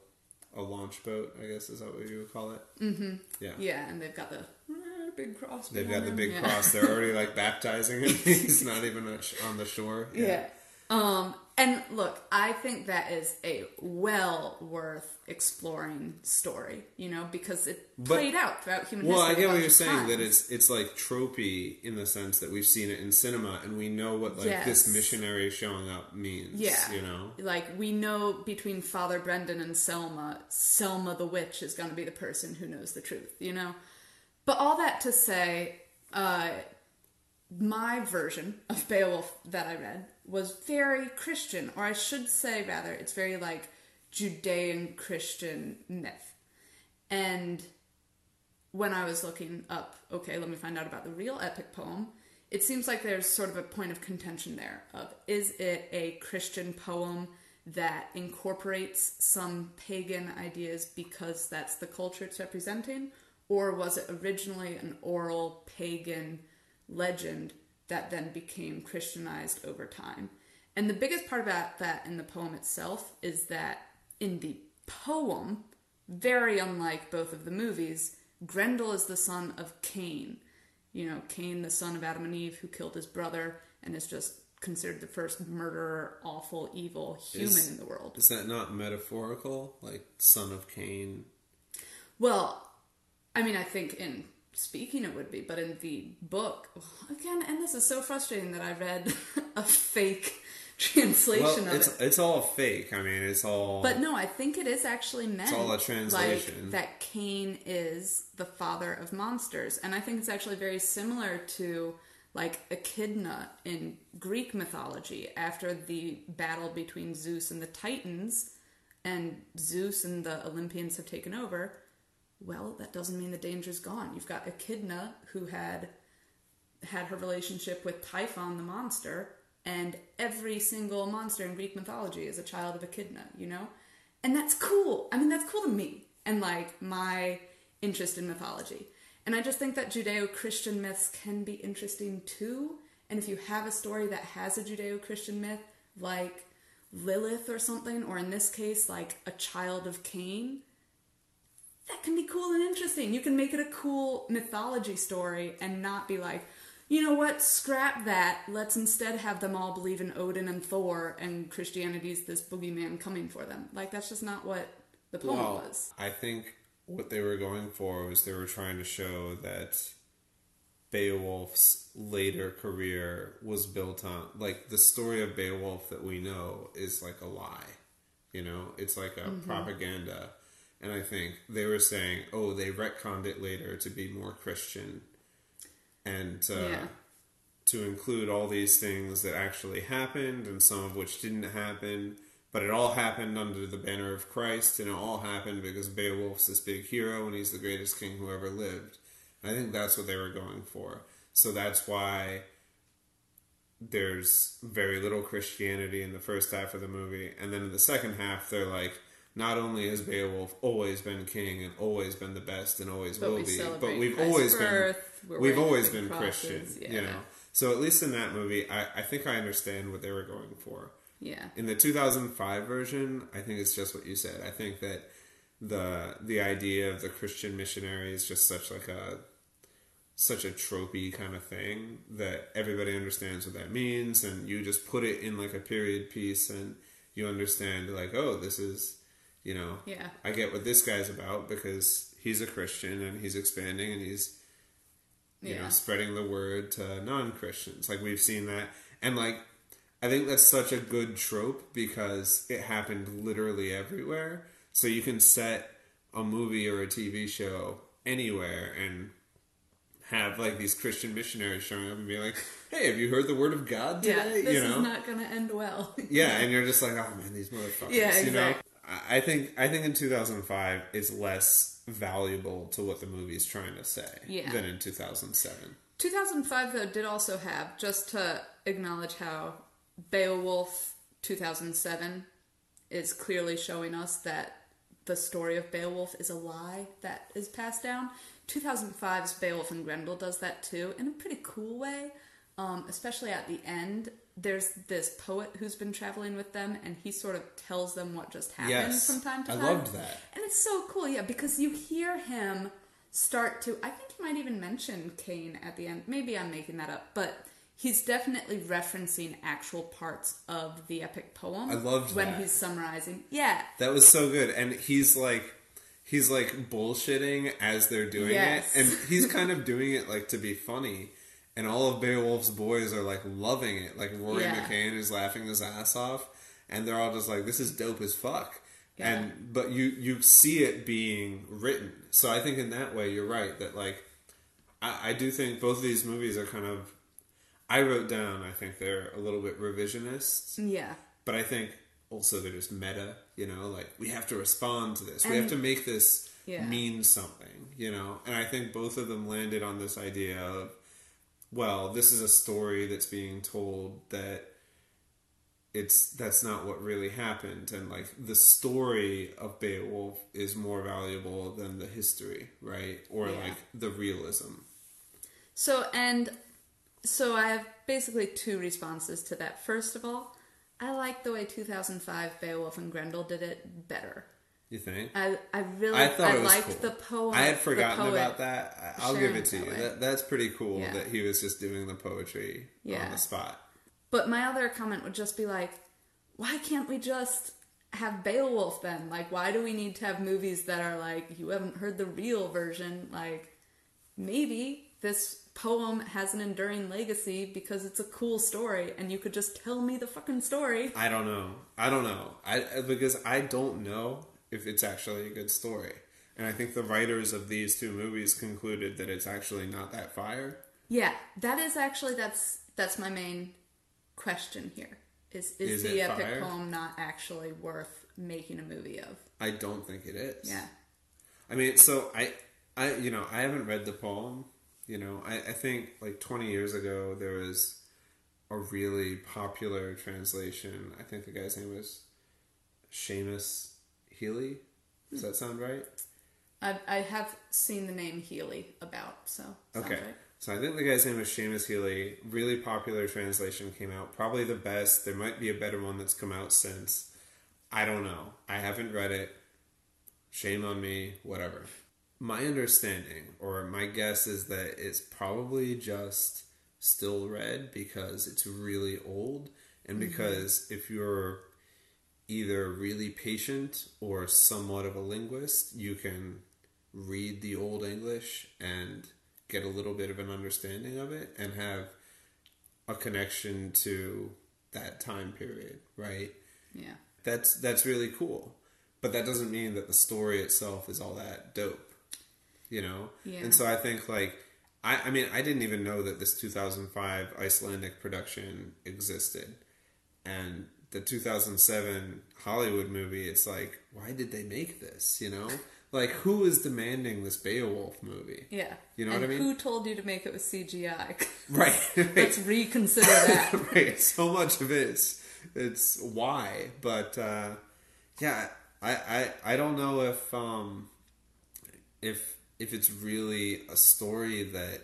a launch boat. I guess is that what you would call it? Mm-hmm. Yeah. Yeah, and they've got the uh, big cross. They've got the big Yeah. cross. They're already like baptizing him. He's not even on the shore. Yeah. Um, And look, I think that is a well worth exploring story, you know, because it But- played out throughout human Well, I history. get a what bunch you're saying that it's it's like tropey in the sense that we've seen it in cinema and we know what like this missionary showing up means. Yeah. you know. Like, we know between Father Brendan and Selma, Selma the witch is going to be the person who knows the truth, you know? But all that to say, uh, my version of Beowulf that I read was very Christian, or I should say, rather, it's very like Judean Christian myth. And when I was looking up, okay, let me find out about the real epic poem, it seems like there's sort of a point of contention there of is it a Christian poem that incorporates some pagan ideas because that's the culture it's representing, or was it originally an oral pagan legend that then became Christianized over time? And the biggest part about that in the poem itself is that in the poem, very unlike both of the movies, Grendel is the son of Cain. You know, Cain, the son of Adam and Eve, who killed his brother and is just considered the first murderer, awful, evil human Is- in the world. Is that not metaphorical? Like son of Cain. Well, I mean, I think in speaking it would be, but in the book, again, and this is so frustrating that I read a fake translation Well, of it's it. it's all fake. I mean, it's all. But no, I think it is actually meant It's all a translation. like that Cain is the father of monsters, and I think it's actually very similar to like Echidna in Greek mythology after the battle between Zeus and the Titans, and Zeus and the Olympians have taken over. Well, that doesn't mean the danger's gone. You've got Echidna who had had her relationship with Typhon the monster, and every single monster in Greek mythology is a child of Echidna, you know? And that's cool. I mean, that's cool to me and like my interest in mythology. And I just think that Judeo Christian myths can be interesting too. And if you have a story that has a Judeo Christian myth, like Lilith or something, or in this case, like a child of Cain, that can be cool and interesting. You can make it a cool mythology story and not be like, you know what, scrap that. Let's instead have them all believe in Odin and Thor and Christianity's this boogeyman coming for them. Like, that's just not what the poem well, was. I think what they were going for was they were trying to show that Beowulf's later career was built on like the story of Beowulf that we know is like a lie. You know, it's like a Mm-hmm. propaganda. And I think they were saying, oh, they retconned it later to be more Christian and uh, Yeah. to include all these things that actually happened and some of which didn't happen. But it all happened under the banner of Christ, and it all happened because Beowulf's this big hero and he's the greatest king who ever lived. I think that's what they were going for. So that's why there's very little Christianity in the first half of the movie, and then in the second half, they're like, not only has Beowulf always been king and always been the best and always But will be, but we've Christ's always birth, been we've always been Christian, crosses, you know. So at least in that movie, I, I think I understand what they were going for. Yeah. In the 2005 version, I think it's just what you said. I think that the the idea of the Christian missionary is just such like a such a tropey kind of thing that everybody understands what that means and you just put it in like a period piece and you understand like oh this is you know Yeah. I get what this guy's about because he's a Christian and he's expanding and he's you know spreading the word to non-christians like we've seen that and like i think that's such a good trope because it happened literally everywhere so you can set a movie or a tv show anywhere and have like these christian missionaries showing up and be like hey have you heard the word of god Yeah, today this you know is not going to end well. yeah, and you're just like, oh man, these motherfuckers. Yeah, You know, exactly. I think I think in 2005 is less valuable to what the movie's trying to say Yeah. than in 2007. 2005 though did also have just to acknowledge how Beowulf 2007 is clearly showing us that the story of Beowulf is a lie that is passed down. 2005's Beowulf and Grendel does that too in a pretty cool way. Um, especially at the end, there's this poet who's been traveling with them, and he sort of tells them what just happened Yes, from time to time. I loved that. And it's so cool, yeah, because you hear him start to. I think he might even mention Cain at the end. Maybe I'm making that up, but he's definitely referencing actual parts of the epic poem. I loved when that. he's summarizing. Yeah, That was so good. And he's like he's like bullshitting as they're doing Yes. it. And he's kind of doing it like to be funny. And all of Beowulf's boys are like loving it. Like Rory Yeah. McCann is laughing his ass off. And they're all just like, This is dope as fuck. Yeah. And but you you see it being written. So I think in that way you're right, that like I, I do think both of these movies are kind of I wrote down I think they're a little bit revisionist yeah, but I think also they're just meta, you know, like we have to respond to this. we have to make this Yeah. mean something, you know. And I think both of them landed on this idea of well, this is a story that's being told that it's that's not what really happened and like the story of Beowulf is more valuable than the history, right? Or Yeah. like the realism. So and so I have basically two responses to that. First of all, I like the way 2005 Beowulf and Grendel did it better. You think? I I really I thought I it was liked cool. the poem. I had forgotten about that. I'll give it to you. That, that's pretty cool Yeah. that he was just doing the poetry Yeah. on the spot. But my other comment would just be like, why can't we just have Beowulf then? Like, why do we need to have movies that are like, you haven't heard the real version? Like, maybe this poem has an enduring legacy because it's a cool story and you could just tell me the fucking story. I don't know. I don't know. I- because I don't know if it's actually a good story. And I think the writers of these two movies concluded that it's actually not that fire. Yeah, that is actually that's that's my main question here. Is is, Is the epic fire? poem not actually worth making a movie of? I don't think it is. Yeah. I mean, so I, I, you know, I haven't read the poem. You know, I, I think like 20 years ago there was a really popular translation. I think the guy's name was Seamus Healy. Does hmm. that sound right? I I have seen the name Healy about, so Okay. right. So I think the guy's name was Seamus Healy. Really popular translation came out. Probably the best. There might be a better one that's come out since. I don't know. I haven't read it. Shame on me. Whatever. My understanding, or my guess, is that it's probably just still read because it's really old, and mm-hmm. because if you're either really patient or somewhat of a linguist, you can read the Old English and get a little bit of an understanding of it and have a connection to that time period, right? Yeah. That's that's really cool. But that doesn't mean that the story itself is all that dope. You know? Yeah. And so I think like I, I mean I didn't even know that this 2005 Icelandic production existed. And the 2007 Hollywood movie, it's like, why did they make this? You know? Like, who is demanding this Beowulf movie? Yeah. You know and what I mean? Who told you to make it with CGI? Right. Let's reconsider that. right. So much of it is it's why, but uh, yeah, I, I I don't know if um if if it's really a story that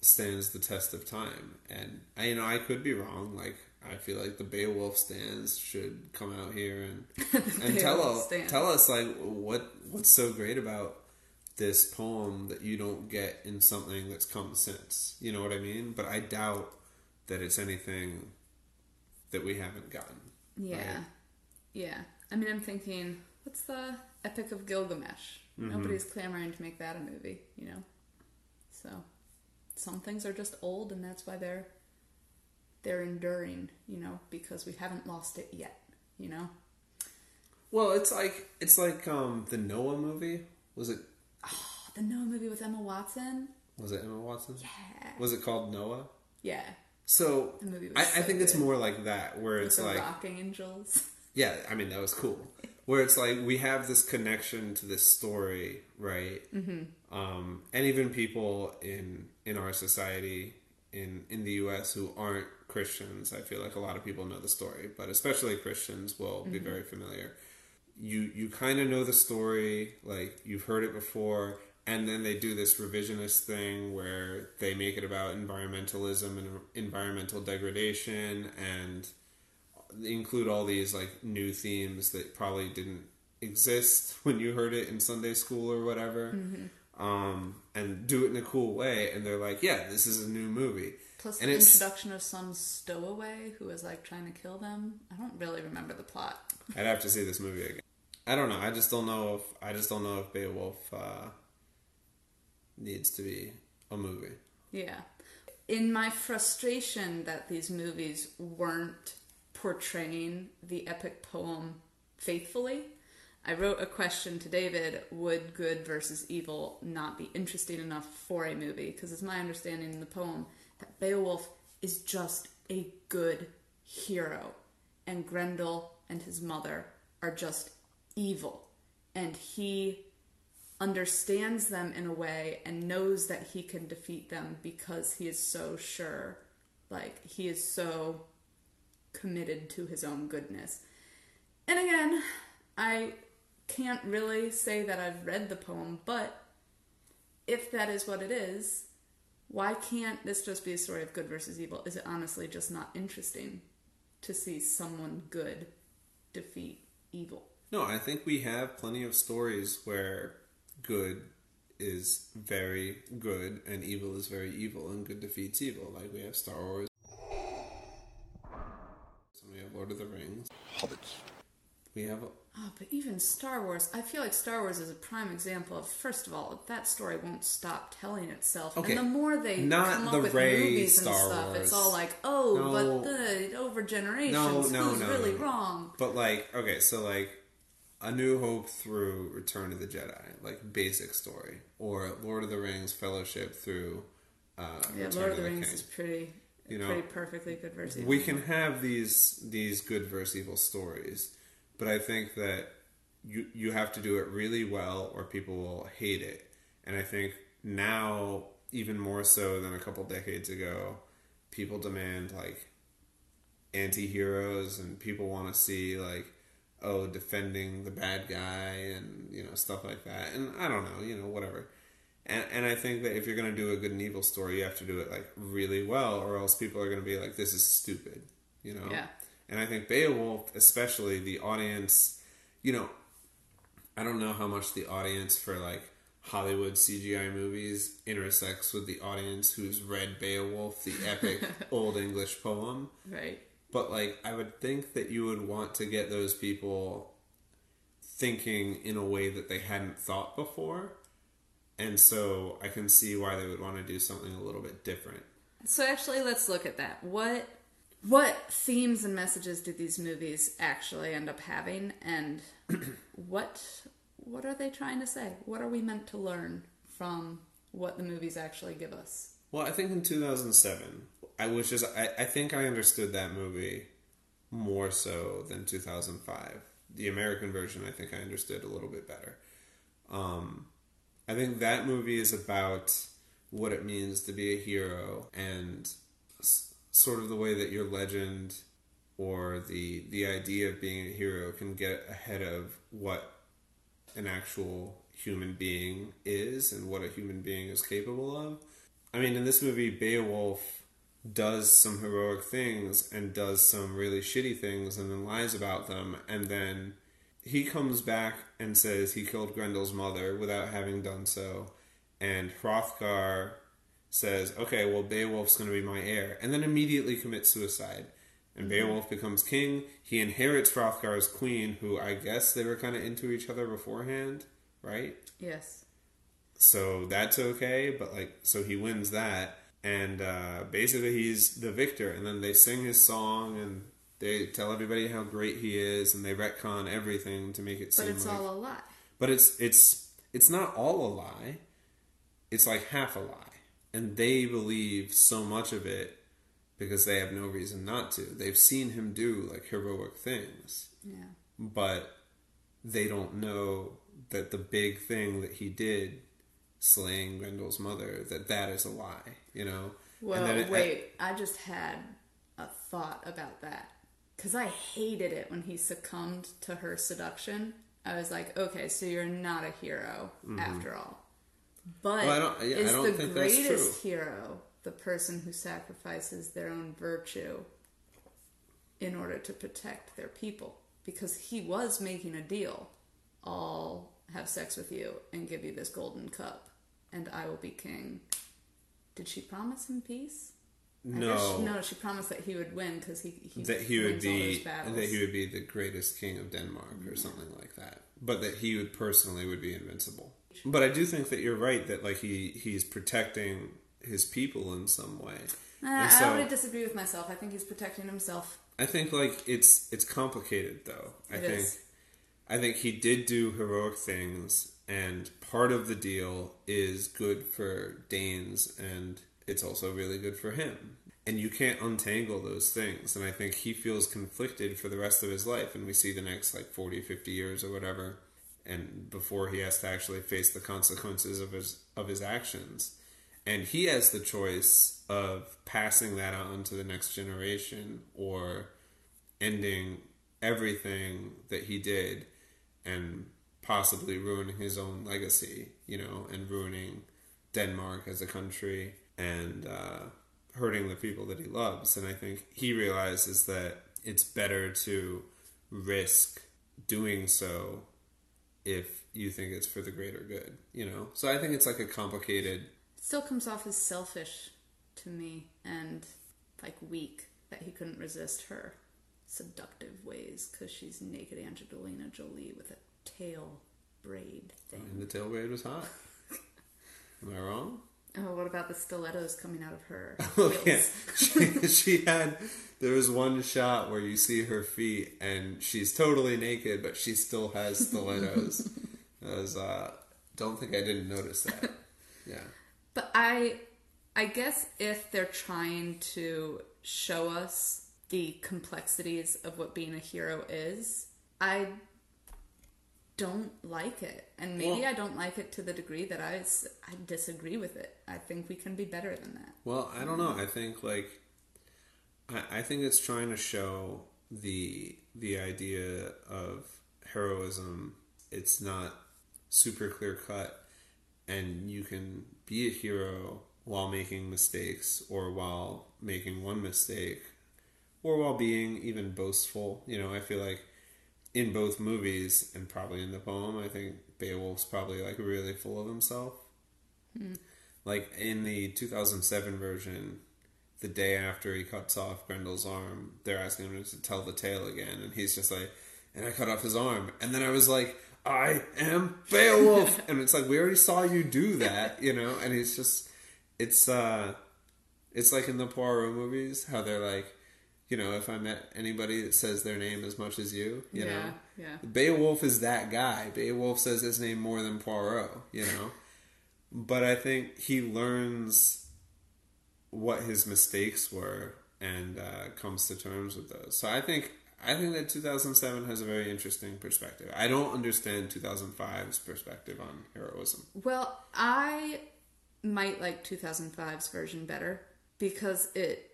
stands the test of time, and I, you know I could be wrong. Like I feel like the Beowulf stands should come out here and and tell us tell us like what what's so great about this poem that you don't get in something that's come since. You know what I mean? But I doubt that it's anything that we haven't gotten. Yeah. Right. Yeah. I mean, I'm thinking, what's the Epic of Gilgamesh? Mm-hmm. Nobody's clamoring to make that a movie, you know? So, some things are just old, and that's why they're they're enduring, you know, because we haven't lost it yet, you know? Well, it's like it's like um the Noah movie. Was it oh, The Noah movie with Emma Watson? was it Emma Watson? Yeah. Was it called Noah? Yeah. So The movie was I, I so think it's more like that, where With it's the like rock angels. Yeah, I mean that was cool. Where it's like we have this connection to this story, right? Mm-hmm. Um, and even people in in our society in in the U.S. who aren't Christians, I feel like a lot of people know the story, but especially Christians will be mm-hmm. very familiar. You you kind of know the story, like you've heard it before, and then they do this revisionist thing where they make it about environmentalism and environmental degradation and include all these like new themes that probably didn't exist when you heard it in Sunday school or whatever, mm-hmm. Um, and do it in a cool way. And they're like, "Yeah, this is a new movie." Plus And the it's- introduction of some stowaway who is like trying to kill them. I don't really remember the plot. I'd have to see this movie again. I don't know. I just don't know if I just don't know if Beowulf uh, needs to be a movie. Yeah. In my frustration that these movies weren't portraying the epic poem faithfully, I wrote a question to David Would good versus evil not be interesting enough for a movie? Because it's my understanding in the poem that Beowulf is just a good hero, and Grendel and his mother are just evil. And he understands them in a way and knows that he can defeat them because he is so sure like he is so committed to his own goodness and again i can't really say that i've read the poem but if that is what it is why can't this just be a story of good versus evil is it honestly just not interesting to see someone good defeat evil No, I think we have plenty of stories where good is very good and evil is very evil and good defeats evil. Like we have Star Wars. And we have Lord of the Rings. Hobbits. We have Oh, but even Star Wars, I feel like Star Wars is a prime example of, first of all, that story won't stop telling itself. Okay, And the more they not come the up with movies and Star stuff, it's all like, oh, No. but the over generations, no, no, who's really wrong? But like, okay, so like A New Hope through Return of the Jedi, like basic story, or Lord of the Rings Fellowship through uh, Yeah, Return Lord of the the Rings King. is pretty, You know, pretty perfectly good version. we can have these these good versus evil stories, but I think that you you have to do it really well, or people will hate it. And I think now, even more so than a couple decades ago, people demand like anti-heroes and people want to see like oh defending the bad guy and you know stuff like that and i don't know you know whatever and, and i think that if you're going to do a good and evil story you have to do it like really well or else people are going to be like this is stupid you know Yeah. And i think beowulf especially the audience you know i don't know how much the audience for like hollywood cgi movies intersects with the audience who's read beowulf the epic old english poem Right. but like I would think that you would want to get those people thinking in a way that they hadn't thought before. And so I can see why they would want to do something a little bit different. So actually, let's look at that. What what themes and messages do these movies actually end up having, and what what are they trying to say? What are we meant to learn from what the movies actually give us? Well, I think in 2007, I was just I, I think I understood that movie more so than 2005. The American version, I think I understood a little bit better. Um, I think that movie is about what it means to be a hero and sort of the way that your legend or the the idea of being a hero can get ahead of what an actual human being is and what a human being is capable of. I mean, in this movie, Beowulf does some heroic things and does some really shitty things and then lies about them, and then he comes back and says he killed Grendel's mother without having done so, and Hrothgar says, "Okay, well, Beowulf's going to be my heir," and then immediately commits suicide. And Beowulf becomes king. He inherits Hrothgar's queen, who I guess they were kind of into each other beforehand, right? Yes. so that's okay but like so he wins that and uh, basically he's the victor and then they sing his song and they tell everybody how great he is and they retcon everything to make it But seem it's like all a lie. but it's it's it's not all a lie it's like half a lie and they believe so much of it because they have no reason not to they've seen him do like heroic things Yeah. but they don't know that the big thing that he did slaying Grendel's mother that that is a lie you know Well, it- wait. I just had a thought about that because I hated it when he succumbed to her seduction. I was like, okay, so you're not a hero mm-hmm. after all. But Mm-hmm. Well, I don't- yeah, I is don't the think that's greatest hero the person who sacrifices their own virtue in order to protect their people? Because he was making a deal. I'll have sex with you and give you this golden cup, and I will be king. Did she promise him peace? No. she- no, she promised that he would win because he, he that he would wins all those be battles. that he would be the greatest king of Denmark or something like that. But that he would personally would be invincible. But I do think that you're right that like he he's protecting his people in some way. Uh, I so- already disagree with myself. I think he's protecting himself. I think like it's it's complicated though. I It think is. I think he did do heroic things and part of the deal is good for Danes and it's also really good for him. And you can't untangle those things and I think he feels conflicted for the rest of his life and we see the next like 40 50 years or whatever and before he has to actually face the consequences of his of his actions. And he has the choice of passing that on to the next generation or ending everything that he did and possibly ruining his own legacy you know and ruining denmark as a country and uh, hurting the people that he loves. And i think he realizes that it's better to risk doing so if you think it's for the greater good you know? So i think it's like a complicated Still comes off as selfish to me and like weak that he couldn't resist her seductive ways because she's naked Angelina Jolie with a tail braid thing. and the tail braid was hot. Am i wrong Oh, what about the stilettos coming out of her Oh, yeah. she, she had there was one shot where you see her feet and she's totally naked but she still has stilettos. I was uh don't think i didn't notice that. Yeah. But I I guess if they're trying to show us the complexities of what being a hero is, I don't like it. And maybe Well- I don't like it to the degree that I, I disagree with it. I think we can be better than that. Well, I don't know. I think like I, I think it's trying to show the the idea of heroism. It's not super clear cut, and you can be a hero while making mistakes, or while making one mistake, or while being even boastful. You know, I feel like in both movies and probably in the poem, I think Beowulf's probably like really full of himself. Like in the 2007 version the day after he cuts off Grendel's arm they're asking him to tell the tale again and he's just like and I cut off his arm. And then I was like I am Beowulf! And it's like we already saw you do that you know? And he's just it's uh it's like in the Poirot movies how they're like you know if I met anybody that says their name as much as you you Yeah, know yeah. Beowulf is that guy Beowulf says his name more than Poirot you know but I think he learns what his mistakes were and uh, comes to terms with those. So I think I think that 2007 has a very interesting perspective. I don't understand 2005's perspective on heroism. Well, I might like 2005's version better because it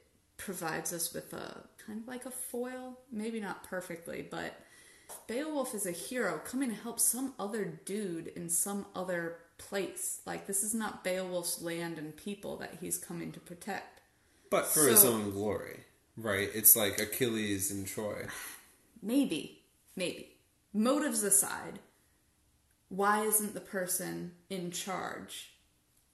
provides us with a kind of like a foil, maybe not perfectly, but Beowulf is a hero coming to help some other dude in some other place. Like this is not Beowulf's land and people that he's coming to protect. But for his own glory, right? It's like Achilles and Troy. Maybe, maybe. Motives aside, why isn't the person in charge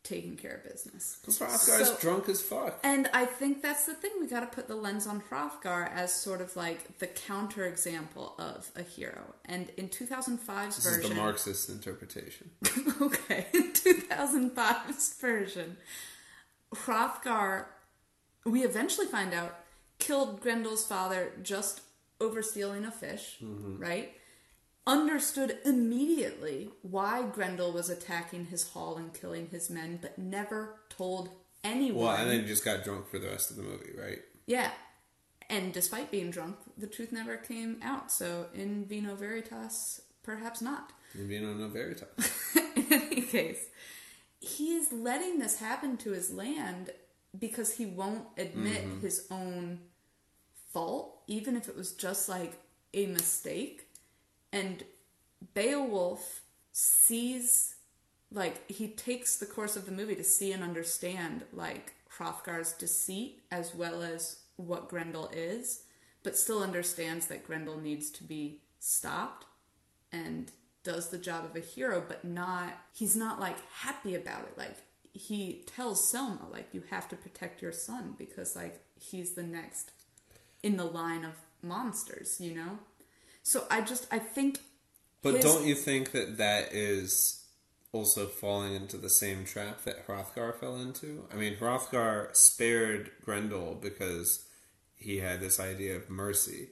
taking care of business? Hrothgar's So- drunk as fuck. And I think that's the thing. We got to put the lens on Hrothgar as sort of like the counterexample of a hero. And in 2005's This is the Marxist interpretation. okay, in 2005's version, Hrothgar, we eventually find out, killed Grendel's father just over stealing a fish, mm-hmm. right? Understood immediately why Grendel was attacking his hall and killing his men, but never told anyone. Well, and then he just got drunk for the rest of the movie, right? Yeah. And despite being drunk, the truth never came out. So in Vino Veritas, perhaps not. Being on a Veritas. in any case, he is letting this happen to his land because he won't admit mm-hmm. his own fault, even if it was just like a mistake. And Beowulf sees, like, he takes the course of the movie to see and understand, like, Hrothgar's deceit as well as what Grendel is, but still understands that Grendel needs to be stopped and does the job of a hero, but not, he's not like happy about it. Like, he tells Selma like you have to protect your son because like he's the next in the line of monsters, you know. So I just I think But his- don't you think that that is also falling into the same trap that Hrothgar fell into? I mean, Hrothgar spared Grendel because he had this idea of mercy,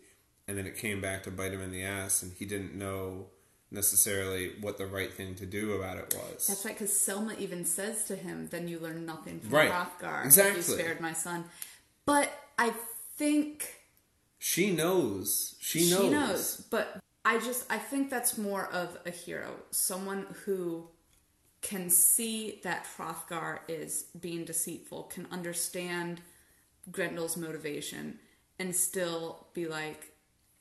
and then it came back to bite him in the ass, and he didn't know necessarily what the right thing to do about it was. That's right, because Selma even says to him, "Then you learn nothing from Right. Hrothgar. Exactly. You spared my son." But I think She knows. She knows. She knows, but I just I think that's more of a hero, someone who can see that Hrothgar is being deceitful, can understand Grendel's motivation, and still be like,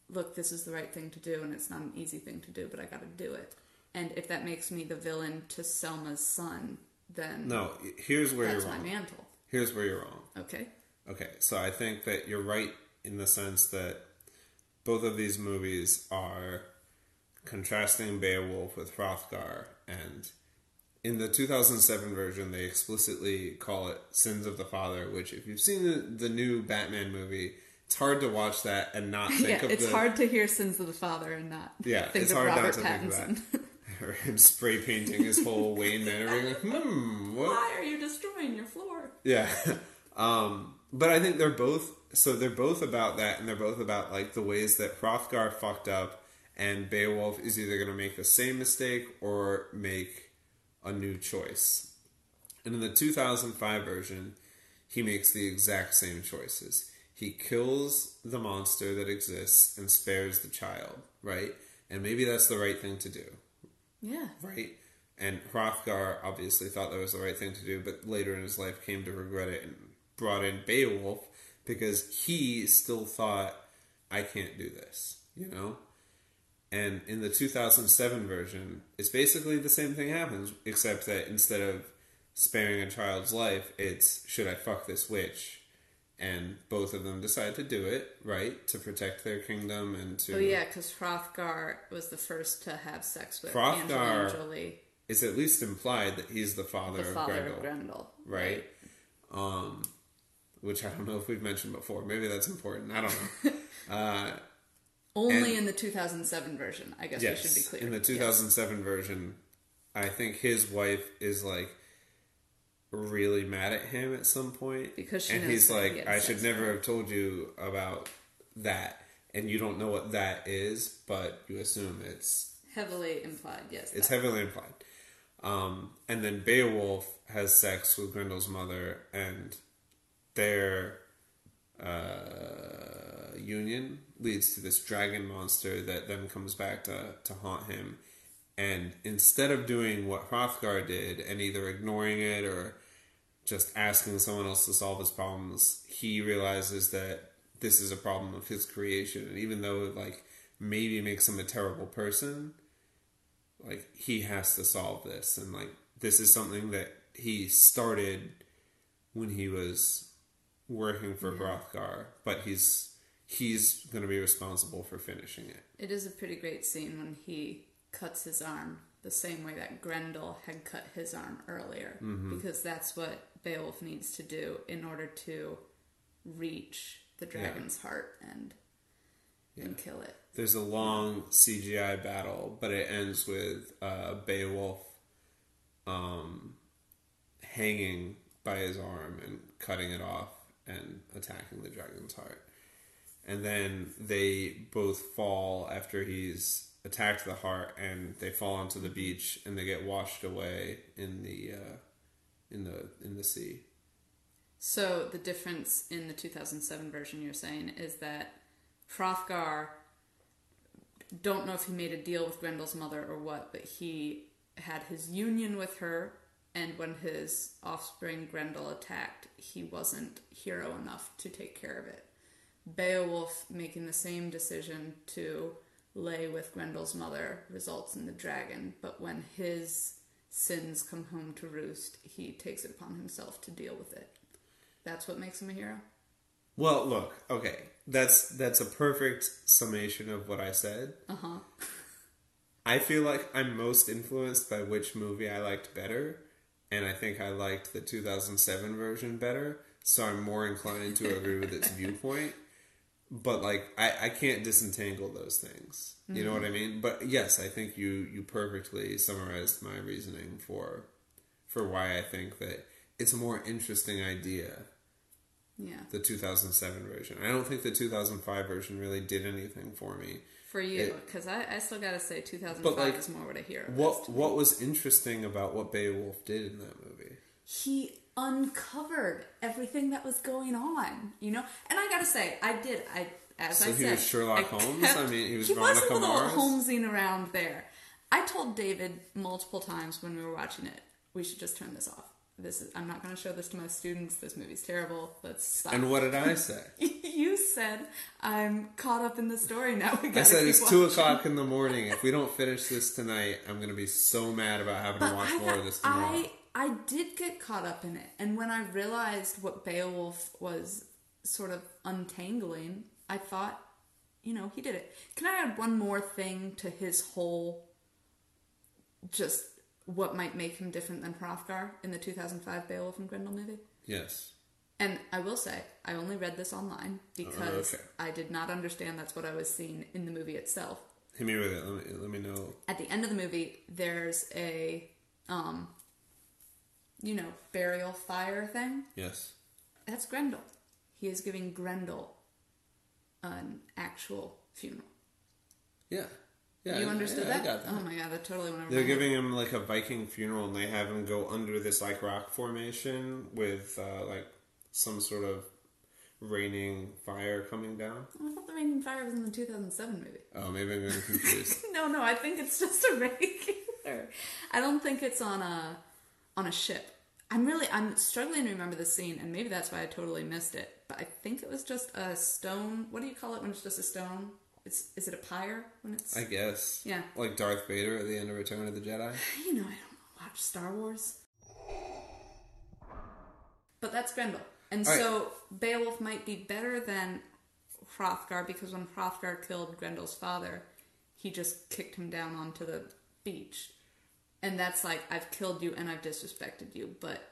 "Look, this is the right thing to do, and it's not an easy thing to do, but I got to do it." And if that makes me the villain to Selma's son, then No, here's where that's you're my wrong. mantle. Here's where you're wrong. Okay. Okay, so I think that you're right in the sense that both of these movies are contrasting Beowulf with Hrothgar, and in the 2007 version, they explicitly call it Sins of the Father, which, if you've seen the, the new Batman movie, it's hard to watch that and not think Yeah, of it's the. hard to hear "Sins of the Father" and not Yeah, think it's of hard Robert not to Pattinson. think of that. Or him spray painting his whole Wayne Manor, like, hmm, what? Why are you destroying your floor? Yeah. Um, but I think they're both so they're both about that and they're both about like the ways that Hrothgar fucked up and Beowulf is either going to make the same mistake or make a new choice. And in the 2005 version, he makes the exact same choices. He kills the monster that exists and spares the child, right? And maybe that's the right thing to do Yeah. right? And Hrothgar obviously thought that was the right thing to do, but later in his life came to regret it and brought in Beowulf because he still thought, I can't do this, you know? And in the 2007 version, it's basically the same thing happens, except that instead of sparing a child's life, it's should I fuck this witch? And both of them decide to do it, right? To protect their kingdom and to. Oh yeah, because Hrothgar was the first to have sex with Hrothgar Jolie, It's at least implied that he's the father, the of father Grendel. of Grendel. right? Um, which I don't know if we've mentioned before. Maybe that's important. I don't know. Only And- in the 2007 version, I guess yes, we should be clear. in the Yes. 2007 version, I think his wife is like really mad at him at some point Because she and he's that he like, "I should never have told you about that." And you don't know what that is, but you assume it's Heavily implied, yes. It's heavily implied. Um, and then Beowulf has sex with Grendel's mother, and their uh, union leads to this dragon monster that then comes back to, to haunt him. And instead of doing what Hrothgar did and either ignoring it or just asking someone else to solve his problems, he realizes that this is a problem of his creation. And even though it like maybe makes him a terrible person, like he has to solve this and like this is something that he started when he was working for Hrothgar, but he's he's going to be responsible for finishing it. It is a pretty great scene when he cuts his arm the same way that Grendel had cut his arm earlier, Mm-hmm. because that's what Beowulf needs to do in order to reach the dragon's heart and and kill it. There's a long CGI battle, but it ends with uh, Beowulf um, hanging by his arm and cutting it off and attacking the dragon's heart. And then they both fall after he's attacked the heart, and they fall onto the beach, and they get washed away in the uh, in the in the sea. So the difference in the 2007 version you're saying is that Hrothgar don't know if he made a deal with Grendel's mother or what, but he had his union with her and when his offspring Grendel attacked, he wasn't hero enough to take care of it. Beowulf making the same decision to lay with Grendel's mother results in the dragon, but when his sins come home to roost, he takes it upon himself to deal with it. That's what makes him a hero. Well, look, okay, that's that's a perfect summation of what I said. Uh huh. I feel like I'm most influenced by which movie I liked better, and I think I liked the 2007 version better, so I'm more inclined to agree with its viewpoint. But like, I, I can't disentangle those things. You know what I mm-hmm. mean? But yes, I think you you perfectly summarized my reasoning for for why I think that it's a more interesting idea Yeah. the 2007 version. I don't think the 2005 version really did anything for me. For you, because I, I still gotta say 2005 But, like, is more what I hear. of What what was interesting about what Beowulf did in that movie? he uncovered everything that was going on, you know. And I gotta say, I did. I as So I he said, was Sherlock I Holmes? I mean, he was he was a little Mars? Holmesing around there. I told David multiple times when we were watching it, we should just turn this off. This is I'm not going to show this to my students. This movie's terrible. Let's stop. And what did I say? you said I'm caught up in the story now. We I said it's two o'clock in the morning. If we don't finish this tonight, I'm gonna be so mad about having to watch I more of this tomorrow. I I did get caught up in it, and when I realized what Beowulf was sort of untangling, I thought, you know, he did it. Can I add one more thing to his whole, just what might make him different than Hrothgar in the 2005 Beowulf and Grendel movie? yes. And I will say, I only read this online because okay. I did not understand that's what I was seeing in the movie itself Hit me with it. Let me, let me know. at the end of the movie there's a um you know burial fire thing Yes. that's grendel he is giving grendel an actual funeral Yeah. Yeah. you understood yeah, that? got that. oh my god that totally went over They're giving him like a Viking funeral, and they have him go under this like rock formation with uh, like some sort of raining fire coming down. i thought the raining fire was in the 2007 movie Oh, maybe I'm getting confused. no no i think it's just a regular i don't think it's on a on a ship i'm really i'm struggling to remember the scene and maybe that's why i totally missed it but i think it was just a stone what do you call it when it's just a stone it's is it a pyre when it's I guess. Yeah. Like Darth Vader at the end of Return of the Jedi. you know i don't watch star wars but that's grendel and All right. so beowulf might be better than hrothgar because when hrothgar killed grendel's father he just kicked him down onto the beach and that's like i've killed you and i've disrespected you but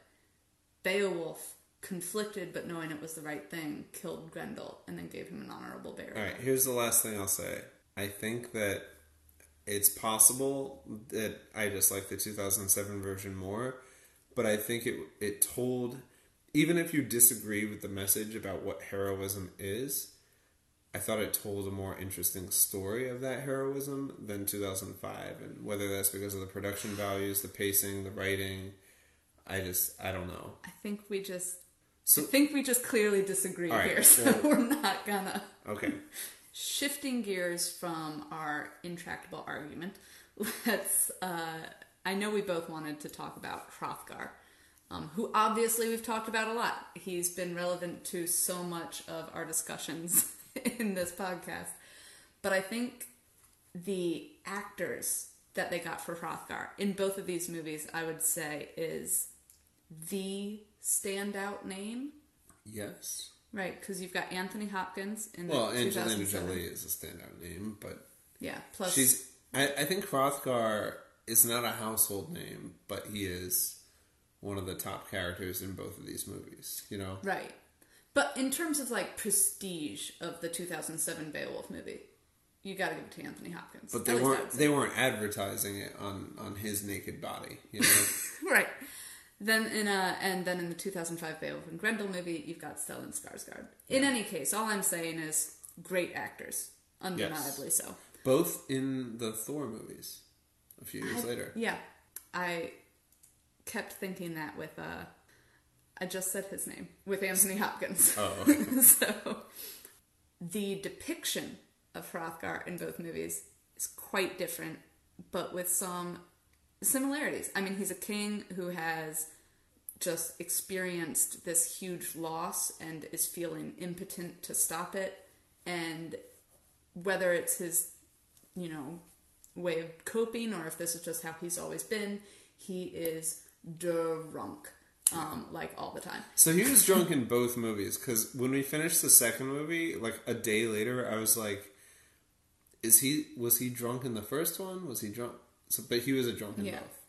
beowulf conflicted but knowing it was the right thing killed grendel and then gave him an honorable burial All right, here's the last thing I'll say. I think that it's possible that I just like the 2007 version more, but I think it it told even if you disagree with the message about what heroism is, I thought it told a more interesting story of that heroism than 2005 and whether that's because of the production values, the pacing, the writing, I just I don't know. i think we just So i think we just clearly disagree right, here so well- we're not gonna okay. shifting gears from our intractable argument, let's. Uh, I know we both wanted to talk about Hrothgar, um, who obviously we've talked about a lot. He's been relevant to so much of our discussions in this podcast. But I think the actors that they got for Hrothgar in both of these movies, I would say, is the standout name. Yes. Right, because you've got Anthony Hopkins in the Well, Angelina Jolie is a standout name, but Yeah, plus She's. I, I think Hrothgar is not a household name, but he is one of the top characters in both of these movies. You know, right. But in terms of like prestige of the 2007 Beowulf movie, you got to give it to Anthony Hopkins. but they least I would weren't. They weren't advertising it on on his naked body. You know, right. Then in a and then in the 2005 Beowulf and Grendel movie, you've got Stellan Skarsgård. In any case, all I'm saying is great actors, undeniably so. both in the Thor movies. A few years later, Yeah, I kept thinking that with uh, I just said his name with Anthony Hopkins. Oh, okay. so the depiction of Hrothgar in both movies is quite different, but with some similarities. I mean, he's a king who has just experienced this huge loss and is feeling impotent to stop it, and whether it's his, you know, way of coping or if this is just how he's always been, he is drunk, um, like all the time. So he was drunk in both movies because when we finished the second movie, like a day later, I was like, "Is he? Was he drunk in the first one? Was he drunk?" So, but he was a drunk in Yeah. both.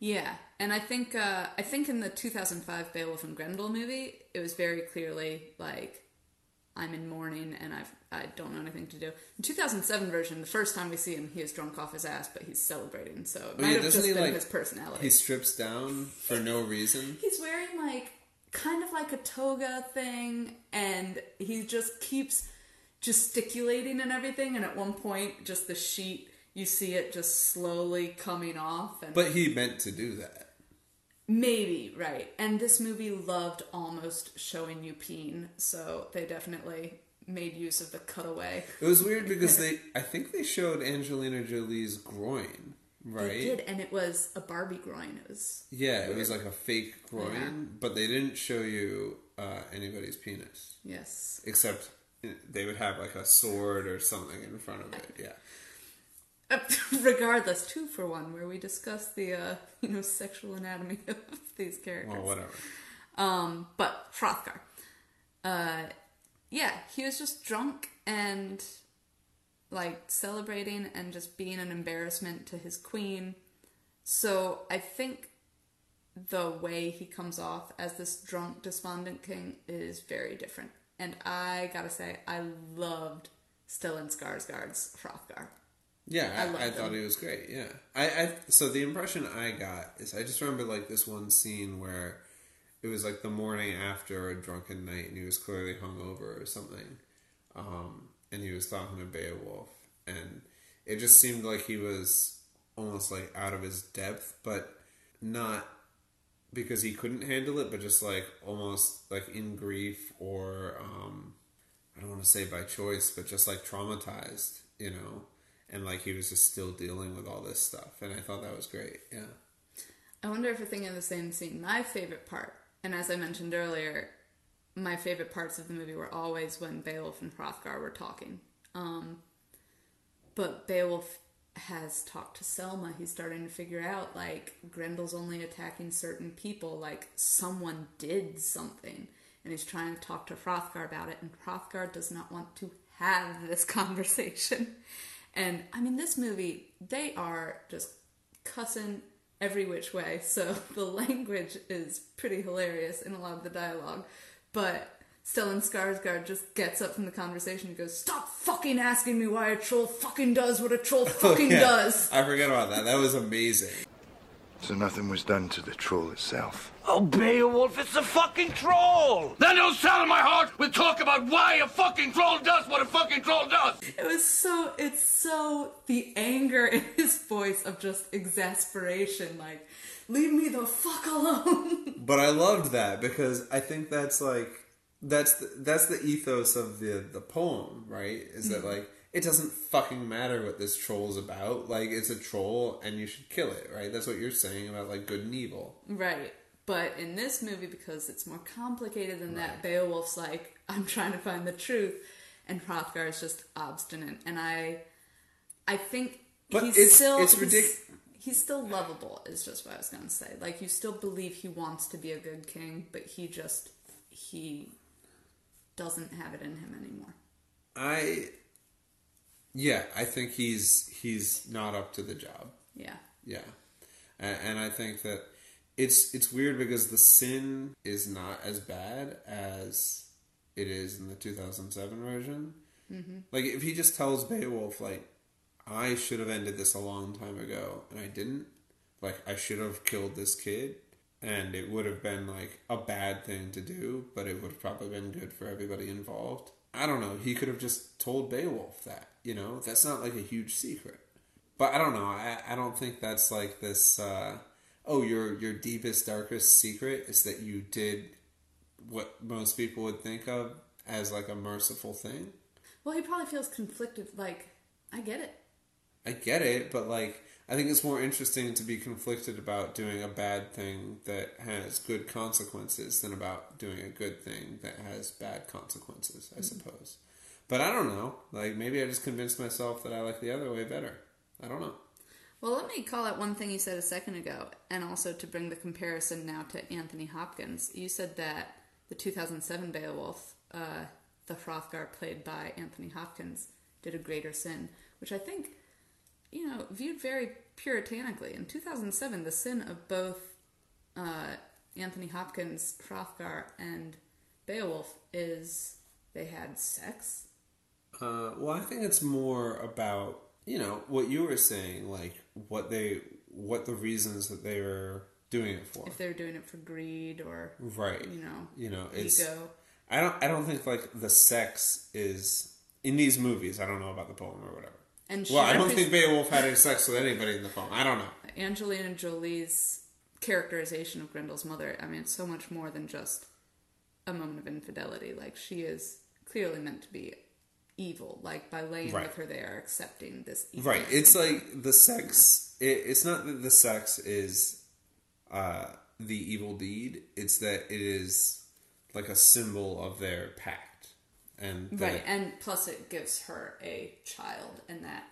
Yeah, and I think uh, I think in the 2005 Beowulf and Grendel movie, it was very clearly like I'm in mourning and I've I don't know anything to do. In 2007 version, the first time we see him, he is drunk off his ass, but he's celebrating. So it Oh, might yeah, have just he, been like- his personality. He strips down for no reason. He's wearing like kind of like a toga thing, and he just keeps gesticulating and everything. And at one point, just the sheet, you see it just slowly coming off. And But he meant to do that. maybe right. And this movie loved almost showing you peen, so they definitely made use of the cutaway. It was weird because they, I think they showed Angelina Jolie's groin, right? They did, and it was a Barbie groin. It was Yeah, it was like a fake groin, Yeah. but they didn't show you uh, anybody's penis, yes. except uh, they would have like a sword or something in front of it. Yeah. Regardless, two for one, where we discuss the uh, you know sexual anatomy of these characters. Well, whatever. Um, but Hrothgar, uh, yeah, he was just drunk and like celebrating and just being an embarrassment to his queen. So I think the way he comes off as this drunk, despondent king is very different. And I gotta say, I loved Stellan Skarsgård's Hrothgar. Yeah, I I, I, thought he was great. Yeah, I, I so the impression I got is I just remember like this one scene where it was like the morning after a drunken night and he was clearly hungover or something, um, and he was talking to Beowulf, and it just seemed like he was almost like out of his depth, but not because he couldn't handle it, but just like almost like in grief or um, I don't want to say by choice, but just like traumatized, you know, and like he was just still dealing with all this stuff, and I thought that was great. Yeah, I wonder if we're thinking the same scene. My favorite part, and as I mentioned earlier, my favorite parts of the movie were always when Beowulf and Hrothgar were talking. Um, but Beowulf has talked to Selma. He's starting to figure out like Grendel's only attacking certain people. Like someone did something, and he's trying to talk to Hrothgar about it. And Hrothgar does not want to have this conversation. And I mean, this movie, they are just cussing every which way. So the language is pretty hilarious in a lot of the dialogue. But Stellan Skarsgård just gets up from the conversation and goes, "Stop fucking asking me why a troll fucking does what a troll oh, fucking Oh, Yeah, does." I forget about that. That was amazing. So nothing was done to the troll itself. Oh, Beowulf, it's a fucking troll! Then don't sound my heart with talk about why a fucking troll does what a fucking troll does. It was so. It's so the anger in his voice of just exasperation, like, "Leave me the fuck alone." But I loved that because I think that's like that's the, that's the ethos of the the poem, right? Is that like it doesn't fucking matter what this troll's about. Like it's a troll and you should kill it, right? That's what you're saying about like good and evil. Right. But in this movie, because it's more complicated than that, Beowulf's like, I'm trying to find the truth, and Hrothgar is just obstinate. And I, I think But he's it's- still it's he's- He's still lovable, is just what I was gonna say. Like you still believe he wants to be a good king, but he just he doesn't have it in him anymore. I yeah, I think he's he's not up to the job. Yeah. Yeah, and, and I think that it's it's weird because the sin is not as bad as it is in the 2007 version. Mm-hmm. Like if he just tells Beowulf like I should have ended this a long time ago and I didn't. Like I should have killed this kid and it would have been like a bad thing to do, but it would have probably been good for everybody involved. I don't know. He could have just told Beowulf that, you know? That's not like a huge secret. But I don't know. I, I don't think that's like this uh oh your your deepest darkest secret is that you did what most people would think of as like a merciful thing. Well, he probably feels conflicted. Like I get it. I get it, but like I think it's more interesting to be conflicted about doing a bad thing that has good consequences than about doing a good thing that has bad consequences, I suppose. But I don't know. Like maybe I just convinced myself that I like the other way better. I don't know. Well, let me call out one thing you said a second ago, and also to bring the comparison now to Anthony Hopkins. You said that the 2007 Beowulf, uh, the Hrothgar played by Anthony Hopkins, did a greater sin, which I think you know, viewed very puritanically. In 2007, the sin of both uh, Anthony Hopkins, Hrothgar, and Beowulf is they had sex. Uh, well, I think it's more about you know what you were saying, like what they, what the reasons that they were doing it for. If they were doing it for greed or Right. you know, You know, it's. ego. I don't. I don't think like the sex is in these movies. I don't know about the poem or whatever. And well, I don't think Beowulf had any sex with anybody in the poem. I don't know. Angelina Jolie's characterization of Grendel's mother, I mean, it's so much more than just a moment of infidelity. Like, she is clearly meant to be evil. Like, by laying Right. with her, they are accepting this evil. Right. It's like the sex. It, it's not that the sex is uh, the evil deed. It's that it is like a symbol of their pact, and that, Right, and plus it gives her a child, and that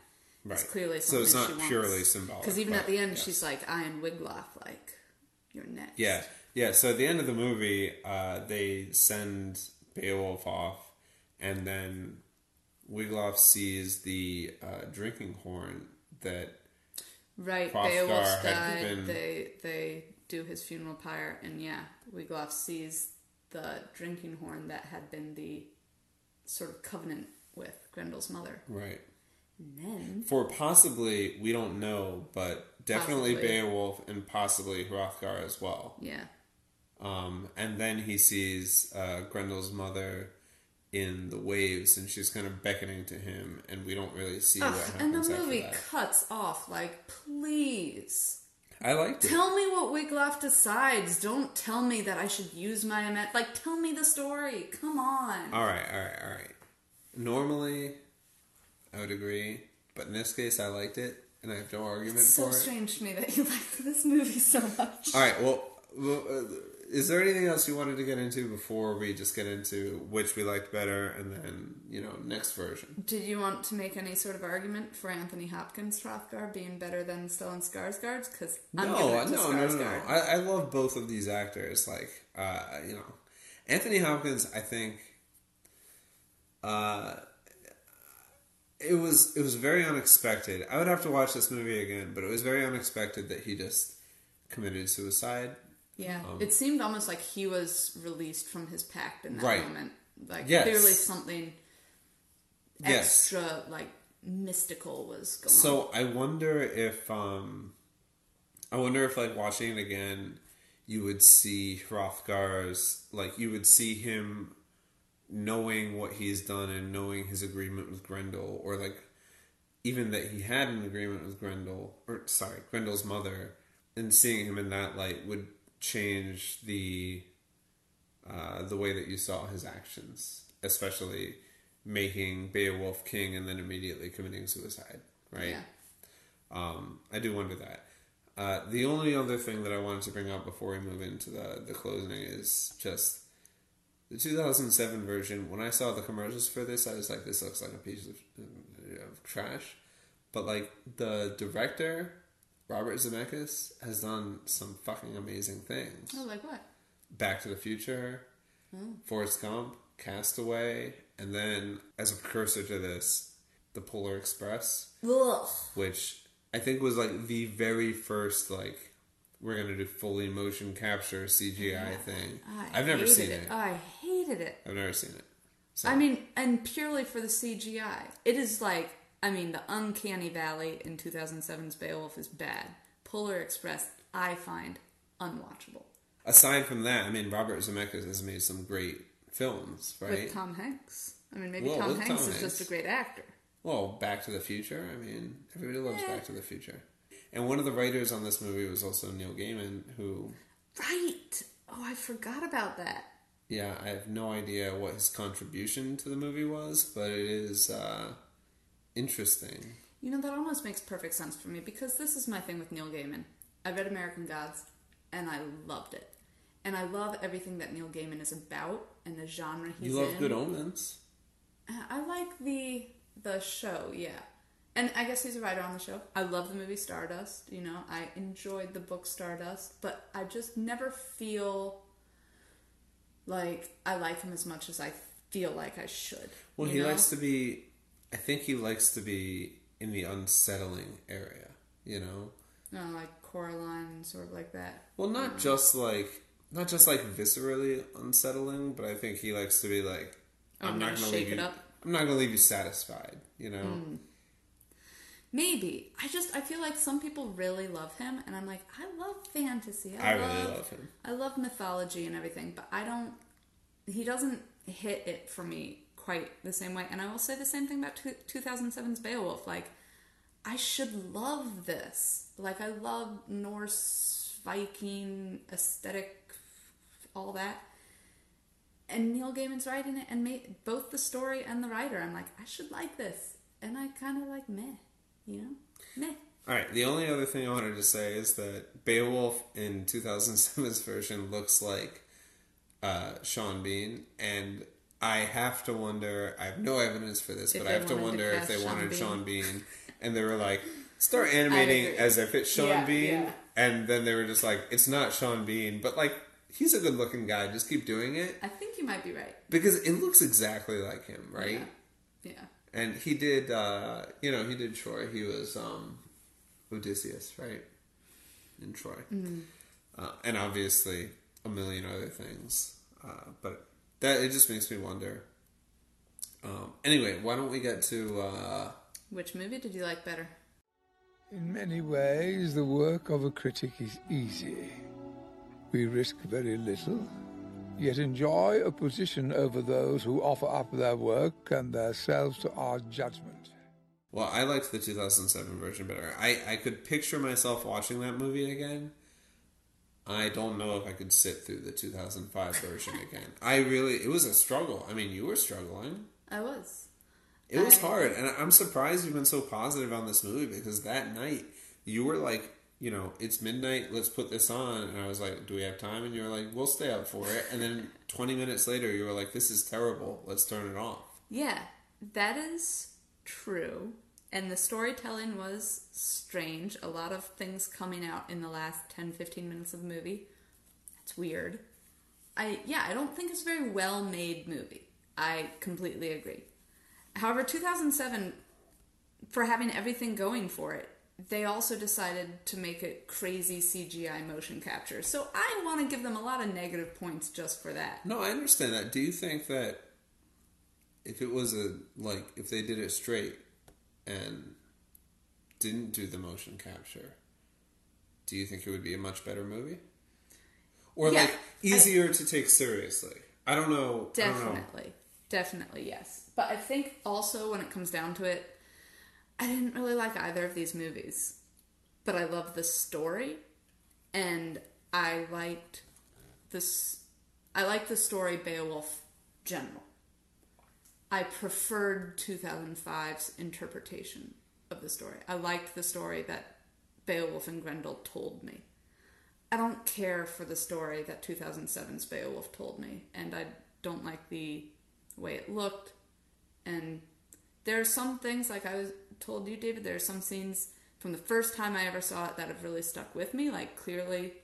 is Right. clearly So it's not purely wants. symbolic, Because even but at the end, yes. she's like, "I am Wiglaf, like you're next." Yeah, yeah. So at the end of the movie, uh, they send Beowulf off, and then Wiglaf sees the uh, drinking horn that Right, Hrothgar Beowulf had died. given- They they do his funeral pyre, and yeah, Wiglaf sees the drinking horn that had been the sort of covenant with Grendel's mother. right And then for possibly we don't know, but definitely Possibly. Beowulf and possibly Hrothgar as well. yeah, Um, and then he sees uh, Grendel's mother in the waves, and she's kind of beckoning to him, and we don't really see Ugh, what happens. and the movie cuts off. Like, please. I liked it. Tell me what Wiglaf decides. Don't tell me that I should use my ima- like. Tell me the story. Come on. All right, all right, all right. Normally, I would agree, but in this case, I liked it, and I have no argument It's so for it. strange to me that you liked this movie so much. All right, well, well, uh, is there anything else you wanted to get into before we just get into which we liked better, and then you know next version? Did you want to make any sort of argument for Anthony Hopkins Hrothgar being better than Stellan Skarsgård? Because no, no, no, no, no. I, I love both of these actors. Like, uh, you know, Anthony Hopkins. I think, uh, it was it was very unexpected. I would have to watch this movie again, but it was very unexpected that he just committed suicide. Yeah, Um, it seemed almost like he was released from his pact in that Right. moment. Like Yes. clearly something Yes. extra, like mystical, was going on. So I wonder if um I wonder if like watching it again you would see Hrothgar's like you would see him knowing what he's done and knowing his agreement with Grendel or like even that he had an agreement with Grendel or sorry, Grendel's mother and seeing him in that light would change the uh, the way that you saw his actions, especially making Beowulf king and then immediately committing suicide, right? Yeah. Um, I do wonder that. Uh, the only other thing that I wanted to bring up before we move into the, the closing is just the 2007 version. When I saw the commercials for this, I was like, this looks like a piece of, of trash. But like the director, Robert Zemeckis, has done some fucking amazing things. oh, like what? Back to the Future, oh. Forrest Gump, Castaway, and then as a precursor to this, The Polar Express, Ugh. which I think was like the very first like we're gonna do fully motion capture CGI thing. I I've never seen it. I hated it. I've never seen it. So, I mean, and purely for the CGI. It is like, I mean, the Uncanny Valley in 2007's Beowulf is bad. Polar Express, I find unwatchable. aside from that, I mean Robert Zemeckis has made some great films, right? With Tom Hanks. I mean, maybe Well, Tom Hanks Tom is just a great actor. Well, Back to the Future. I mean, everybody loves Eh. Back to the Future. And one of the writers on this movie was also Neil Gaiman, who, Right. Oh, I forgot about that. yeah, I have no idea what his contribution to the movie was, but it is uh, interesting. You know, that almost makes perfect sense for me because this is my thing with Neil Gaiman. I read American Gods and I loved it. And I love everything that Neil Gaiman is about and the genre he's in. you love in. Good Omens. Uh, I like the the show, yeah. And I guess he's a writer on the show. I love the movie Stardust, you know. I enjoyed the book Stardust, but I just never feel like I like him as much as I feel like I should. Well, he know? likes to be. I think he likes to be in the unsettling area. You know, No, like Coraline, sort of like that. well, not mm. just like not just like viscerally unsettling, but I think he likes to be like, Oh, I'm not gonna leave it you. up? I'm not gonna leave you satisfied. You know. Mm. Maybe. I just I feel like some people really love him and I'm like, I love fantasy. I I, really love, love him. I love mythology and everything, but I don't he doesn't hit it for me quite the same way. And I will say the same thing about two- 2007's Beowulf. Like I should love this. Like I love Norse Viking aesthetic all that. And Neil Gaiman's writing it and made both the story and the writer. I'm like, I should like this. And I kind of like meh, you know? Meh. All right. The only other thing I wanted to say is that Beowulf in 2007's version looks like uh, Sean Bean, and I have to wonder. I have no evidence for this, If but I have to wanted to wonder if they Sean wanted Bean. Sean Bean, and they were like, start animating as if it's Sean Yeah, Bean, yeah. and then they were just like, it's not Sean Bean, but like he's a good-looking guy. Just keep doing it I think you might be right. because it looks exactly like him, right? Yeah. And he did, uh, you know, he did Troy. He was um, Odysseus, right? In Troy. Uh, and obviously a million other things. Uh, but that it just makes me wonder. Um, anyway, why don't we get to. Uh, Which movie did you like better? In many ways, the work of a critic is easy. We risk very little, yet enjoy a position over those who offer up their work and themselves to our judgment. well, I liked the 2007 version better. I, I could picture myself watching that movie again. I don't know if I could sit through the 2005 version again. I really, it was a struggle. I mean, you were struggling. I was. It was I- hard, and I'm surprised you've been so positive on this movie because that night you were like, you know, it's midnight, let's put this on, and I was like, do we have time? And you were like, we'll stay up for it, and then 20 minutes later you were like, this is terrible, let's turn it off. Yeah, that is true. And the storytelling was strange. A lot of things coming out in the last 10 15 minutes of the movie. That's weird. I yeah, I don't think it's a very well made movie. I completely agree. However, 2007 for having everything going for it, they also decided to make it crazy CGI motion capture. So I want to give them a lot of negative points just for that. No, I understand that. Do you think that if it was a like if they did it straight and didn't do the motion capture, do you think it would be a much better movie? Or Yeah, like I- easier to take seriously? I don't know. I don't know. Definitely. Definitely, yes. But I think also when it comes down to it, I didn't really like either of these movies. But I love the story and I liked this I liked the story Beowulf Grendel. I preferred 2005's interpretation of the story. I liked the story that Beowulf and Grendel told me. I don't care for the story that 2007's Beowulf told me, and I don't like the way it looked. And there are some things, like I was told you, David, there are some scenes from the first time I ever saw it that have really stuck with me. Like, clearly,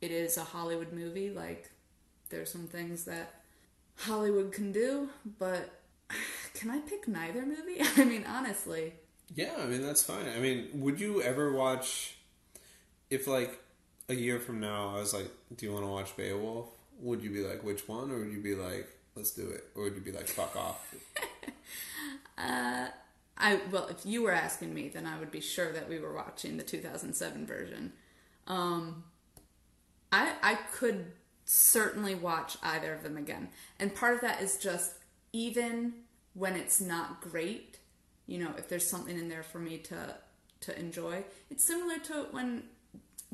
it is a Hollywood movie. Like, there's some things that Hollywood can do, but can I pick neither movie? I mean, honestly. Yeah, I mean that's fine. I mean, would you ever watch if like a year from now I was like, "Do you want to watch Beowulf?" Would you be like, "Which one?" or would you be like, "Let's do it," or would you be like, "Fuck off"? Uh, I well, if you were asking me, then I would be sure that we were watching the 2007 version. Um, I I could certainly watch either of them again, and part of that is just even when it's not great, you know, if there's something in there for me to to enjoy. It's similar to when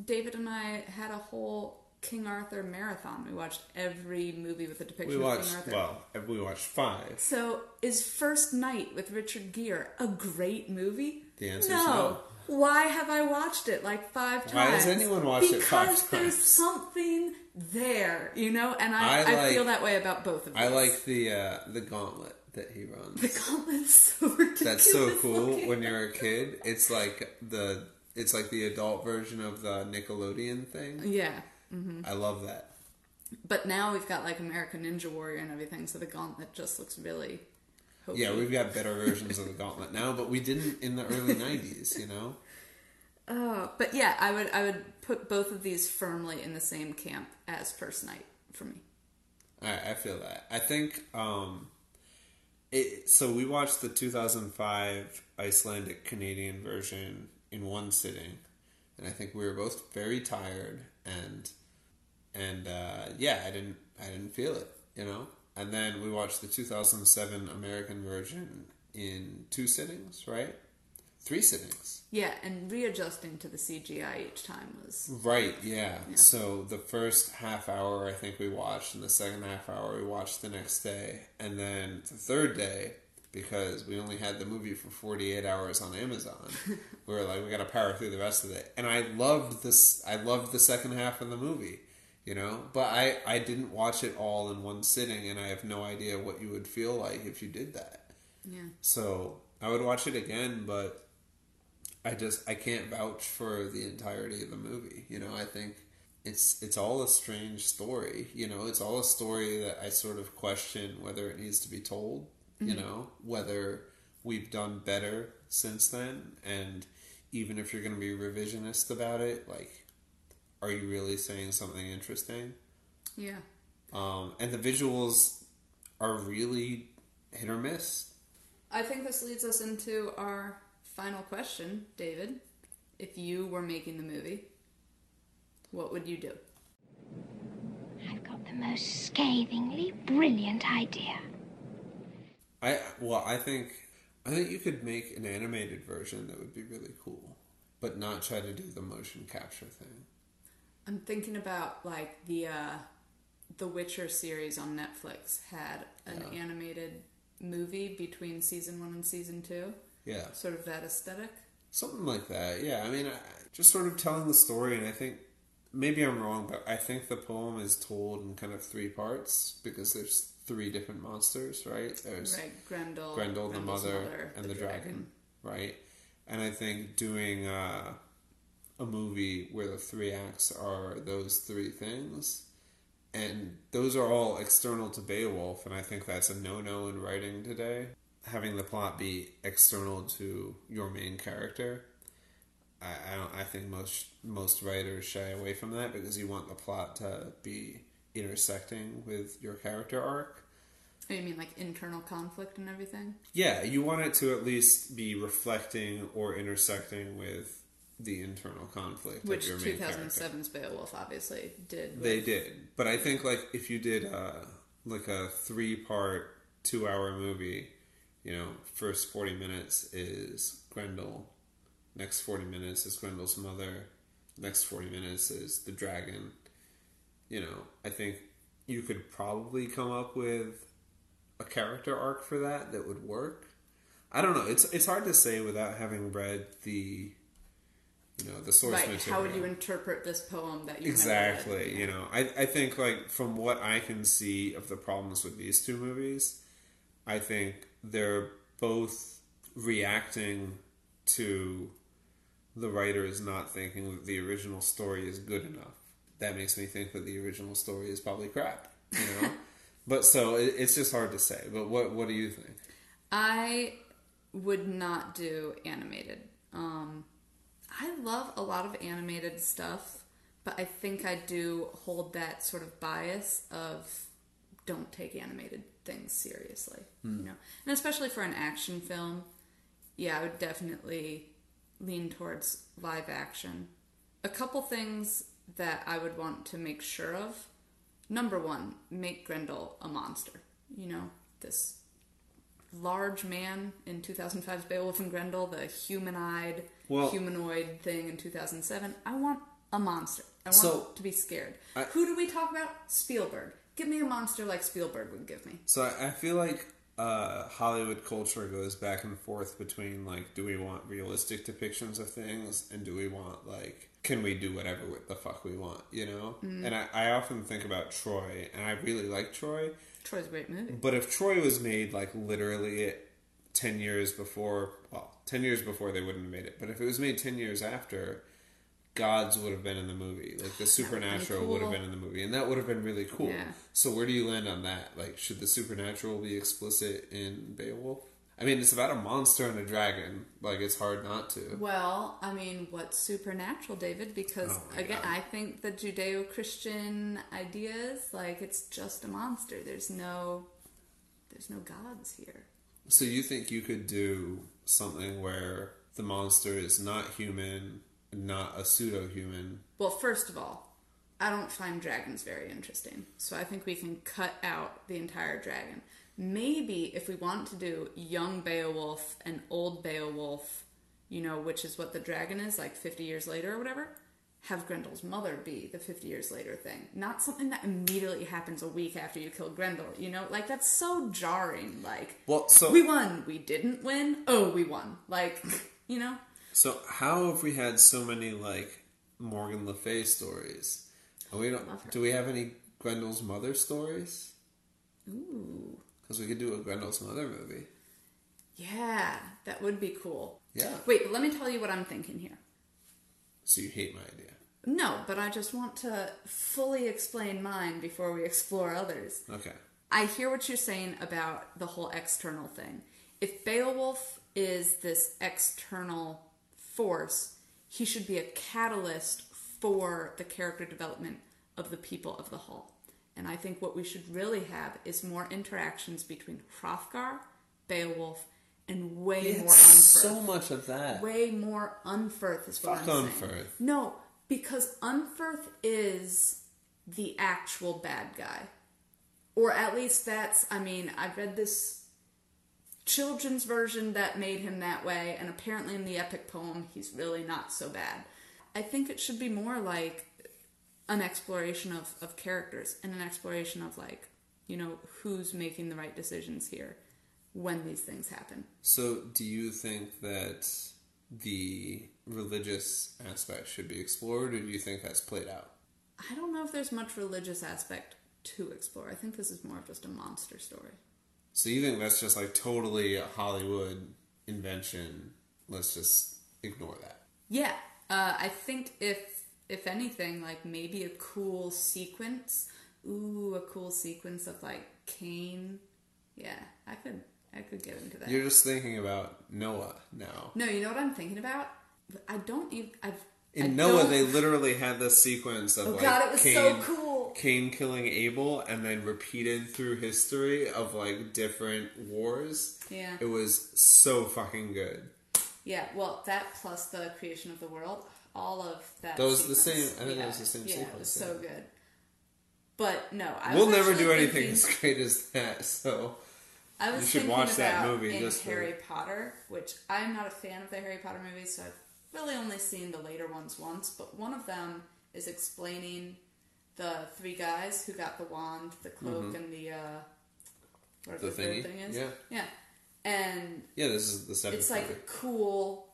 David and I had a whole King Arthur marathon. We watched every movie with a depiction We of King Arthur. well, we watched five. So, is First Knight with Richard Gere a great movie? The answer is no. no. Why have I watched it like five times? Why has anyone watched it five Because there's something there, you know, and I, I I, feel that way about both of them. I like the uh, the gauntlet that he runs. the gauntlet's so ridiculous. That's so cool looking. when you're a kid. It's like the it's like the adult version of the Nickelodeon thing. Yeah. hmm I love that. But now we've got like American Ninja Warrior and everything, so the gauntlet just looks really. Yeah, we've got better versions of the Gauntlet now, but we didn't in the early '90s. You know. Oh, but yeah, I would I would put both of these firmly in the same camp as First Knight for me. I, I feel that. I think um, it. So we watched the 2005 Icelandic Canadian version in one sitting, and I think we were both very tired and and uh, yeah, I didn't I didn't feel it, you know. And then we watched the 2007 American version in two sittings, right? Three sittings. Yeah, and readjusting to the CGI each time was Right, yeah. So the first half hour I think we watched, and the second half hour we watched the next day. And then the third day, because we only had the movie for 48 hours on Amazon, we were like, we gotta power through the rest of it. And I loved this, I loved the second half of the movie, you know? But I, I didn't watch it all in one sitting, and I have no idea what you would feel like if you did that. yeah. So I would watch it again, but I just I can't vouch for the entirety of the movie. You know, I think it's it's all a strange story. You know, it's all a story that I sort of question whether it needs to be told. You Mhm. know, whether we've done better since then, and even if you're going to be revisionist about it, like, are you really saying something interesting? Yeah. Um, and the visuals are really hit or miss. I think this leads us into our final question, David. If you were making the movie, what would you do? I've got the most scathingly brilliant idea. I well, I think I think you could make an animated version that would be really cool, but not try to do the motion capture thing. I'm thinking about like the uh the Witcher series on Netflix had an Yeah. animated movie between season 1 and season 2. Yeah. Sort of that aesthetic. Something like that. Yeah, I mean, I, just sort of telling the story, and I think maybe I'm wrong, but I think the poem is told in kind of three parts because there's three different monsters, right? There's Right, Grendel, Grendel, the mother, mother, and the the, dragon. dragon. right? And I think doing uh, a movie where the three acts are those three things, and those are all external to Beowulf, and I think that's a no-no in writing today. Having the plot be external to your main character, I, I don't. I think most most writers shy away from that because you want the plot to be intersecting with your character arc. Oh, you mean like internal conflict and everything? Yeah, you want it to at least be reflecting or intersecting with the internal conflict Which of your main character. 2007's Beowulf obviously did. with- They did, but I think like if you did uh, like a three part, two hour movie, you know, first forty minutes is Grendel, next forty minutes is Grendel's mother, next forty minutes is the dragon. You know, I think you could probably come up with a character arc for that that would work. I don't know. It's it's hard to say without having read the, you know, the source right. material. How would you interpret this poem that you Exactly. You know, I, I think like from what I can see of the problems with these two movies, I think they're both reacting to the writer is not thinking that the original story is good enough. That makes me think that the original story is probably crap. You know, but so it, it's just hard to say. But what what do you think? I would not do animated. Um, I love a lot of animated stuff, but I think I do hold that sort of bias of don't take animated things seriously. Hmm. You know, and especially for an action film, yeah, I would definitely lean towards live action. A couple things that I would want to make sure of. Number one, make Grendel a monster. You know, this large man in 2005's Beowulf and Grendel, the human-eyed Well- humanoid thing in 2007. I want a monster. I want So- to be scared. I- Who do we talk about? Spielberg. Give me a monster like Spielberg would give me. So I feel like uh, Hollywood culture goes back and forth between like, do we want realistic depictions of things, and do we want like, can we do whatever the fuck we want, you know? Mhm. And I, I often think about Troy, and I really like Troy. Troy's a great movie. But if Troy was made like literally ten years before, well, ten years before they wouldn't have made it. But if it was made ten years after, gods would have been in the movie, like the supernatural would have been in the movie, and that would have been really cool. Yeah. So where do you land on that? Like, should the supernatural be explicit in Beowulf? I mean, it's about a monster and a dragon. Like, it's hard not to. Well, I mean, what's supernatural, David? Because Oh again, God. I think the Judeo-Christian ideas, like it's just a monster. There's no, there's no gods here. So you think you could do something where the monster is not human, not a pseudo-human? Well, first of all, I don't find dragons very interesting, so I think we can cut out the entire dragon. Maybe if we want to do young Beowulf and old Beowulf, you know, which is what the dragon is, like 50 years later or whatever, have Grendel's mother be the 50 years later thing. Not something that immediately happens a week after you kill Grendel, you know? Like, that's so jarring. Like, Well, so we won, we didn't win, oh, we won. Like, you know? So how have we had so many like Morgan Le Fay stories? And we don't. Do we have any Grendel's mother stories? Ooh. Because we could do a Grendel's mother movie. Yeah, that would be cool. Yeah. Wait, let me tell you what I'm thinking here. So you hate my idea? No, but I just want to fully explain mine before we explore others. Okay. I hear what you're saying about the whole external thing. If Beowulf is this external force, he should be a catalyst for the character development of the people of the Hall. And I think what we should really have is more interactions between Hrothgar, Beowulf, and way more Unferth. so much of that. Way more Unferth is what Fuck I'm Unferth. saying. No, because Unferth is the actual bad guy. Or at least that's, I mean, I've read this children's version that made him that way, and apparently in the epic poem, he's really not so bad. I think it should be more like an exploration of, of characters and an exploration of, like, you know, who's making the right decisions here when these things happen. So do you think that the religious aspect should be explored, or do you think that's played out? I don't know if there's much religious aspect to explore. I think this is more of just a monster story. So you think that's just like totally a Hollywood invention? Let's just ignore that. Yeah, uh, I think if if anything, like maybe a cool sequence. Ooh, a cool sequence of like Cain. Yeah, I could I could get into that. You're just thinking about Noah now. No, you know what I'm thinking about? I don't even. I've I In Noah, don't- they literally had this sequence of Oh, like God, it was Cain, so cool. Cain killing Abel, and then repeated through history of like different wars. Yeah. it was so fucking good. Yeah, well, that plus the creation of the world, all of that. That was the same- I think that was the same yeah, sequence, It was yeah. so good. But no, I we'll never do anything thinking- as great as that. So I was you should thinking watch that movie in just for- Harry Potter, which I'm not a fan of the Harry Potter movies, so I've really only seen the later ones once. But one of them is explaining the three guys who got the wand, the cloak, Mhm. and the uh, whatever The the, third thingy? thing is. Yeah. yeah, and yeah, this is the seventh. it's like a cool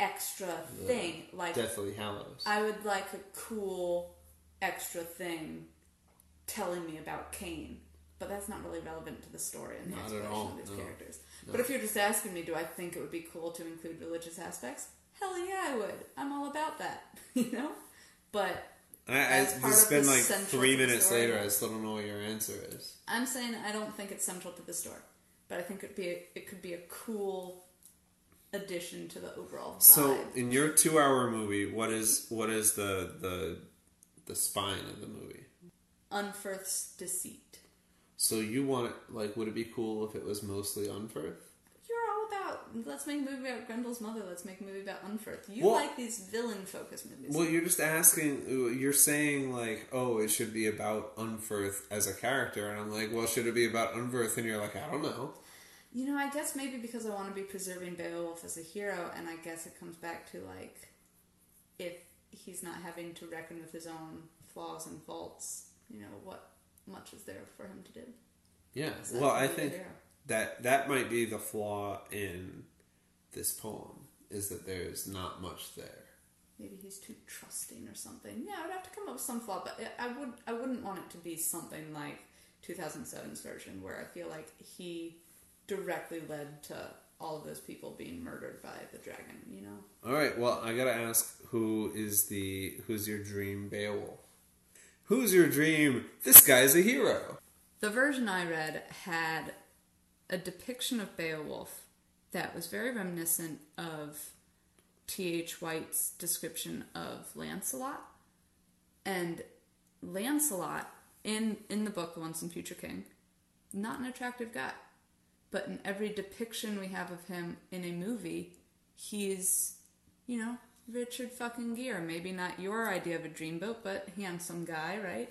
extra The thing. Like Deathly Hallows. I would like a cool extra thing telling me about Cain, but that's not really relevant to the story and the Not at exploration all, of these no. characters. No. But if you're just asking me, do I think it would be cool to include religious aspects? Hell yeah, I would. I'm all about that. you know, but I, I, it's been like three minutes later. I still don't know what your answer is. I'm saying I don't think it's central to the story, but I think it'd be a, it could be a cool addition to the overall vibe. So, in your two-hour movie, what is what is the the the spine of the movie? Unferth's deceit. So you want it like? Would it be cool if it was mostly Unferth? You're all about let's make a movie about Grendel's mother. Let's make a movie about Unferth. You Well- like these villain-focused movies. Well, you're just asking. You're saying like, oh, it should be about Unferth as a character, and I'm like, well, should it be about Unferth? And you're like, I don't know. You know, I guess maybe because I want to be preserving Beowulf as a hero, and I guess it comes back to like, if he's not having to reckon with his own flaws and faults, you know, what much is there for him to do? Yeah. Well, I think hero. That that might be the flaw in this poem is that there's not much there. Maybe he's too trusting or something. Yeah, I would have to come up with some flaw, but I would I wouldn't want it to be something like 2007's version where I feel like he directly led to all of those people being murdered by the dragon. You know. All right. Well, I gotta ask, who is the who's your dream Beowulf? Who's your dream? This guy's a hero. The version I read had a depiction of Beowulf that was very reminiscent of T.H. White's description of Lancelot. And Lancelot, in, in the book, The Once and Future King, not an attractive guy. But in every depiction we have of him in a movie, he's, you know, Richard fucking Gere. Maybe not your idea of a dreamboat, but handsome guy, right?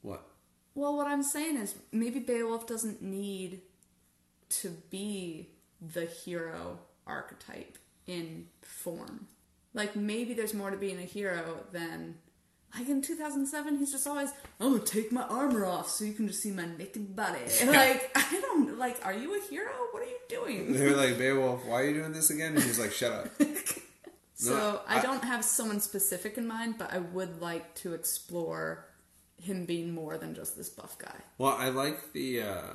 What? Well, what I'm saying is maybe Beowulf doesn't need to be the hero archetype in form. Like maybe there's more to being a hero than like in 2007 he's just always I'm gonna take my armor off so you can just see my naked body. Like I don't like are you a hero? What are you doing? They were like Beowulf, why are you doing this again? And he was like, shut up. So No, I, I- don't have someone specific in mind, but I would like to explore him being more than just this buff guy. Well, I like the uh,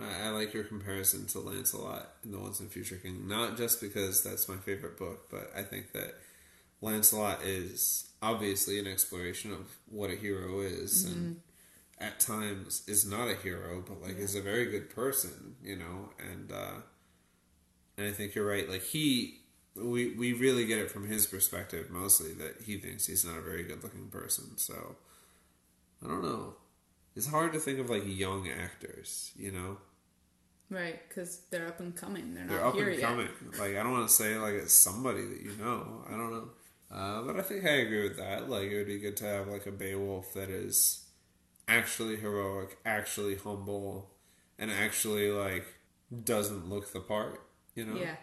I I like your comparison to Lancelot in the Once and Future King, not just because that's my favorite book, but I think that Lancelot is obviously an exploration of what a hero is, and at times is not a hero, but like is a very good person, you know, and uh, and I think you're right. Like he, we we really get it from his perspective mostly that he thinks he's not a very good looking person. So I don't know. It's hard to think of like young actors, you know. Right, because they're up and coming. They're They're up and yet. coming. Like I don't want to say like it's somebody that you know. I don't know. Uh, but I think I agree with that. Like it would be good to have like a Beowulf that is actually heroic, actually humble, and actually like doesn't look the part. You know. Yeah.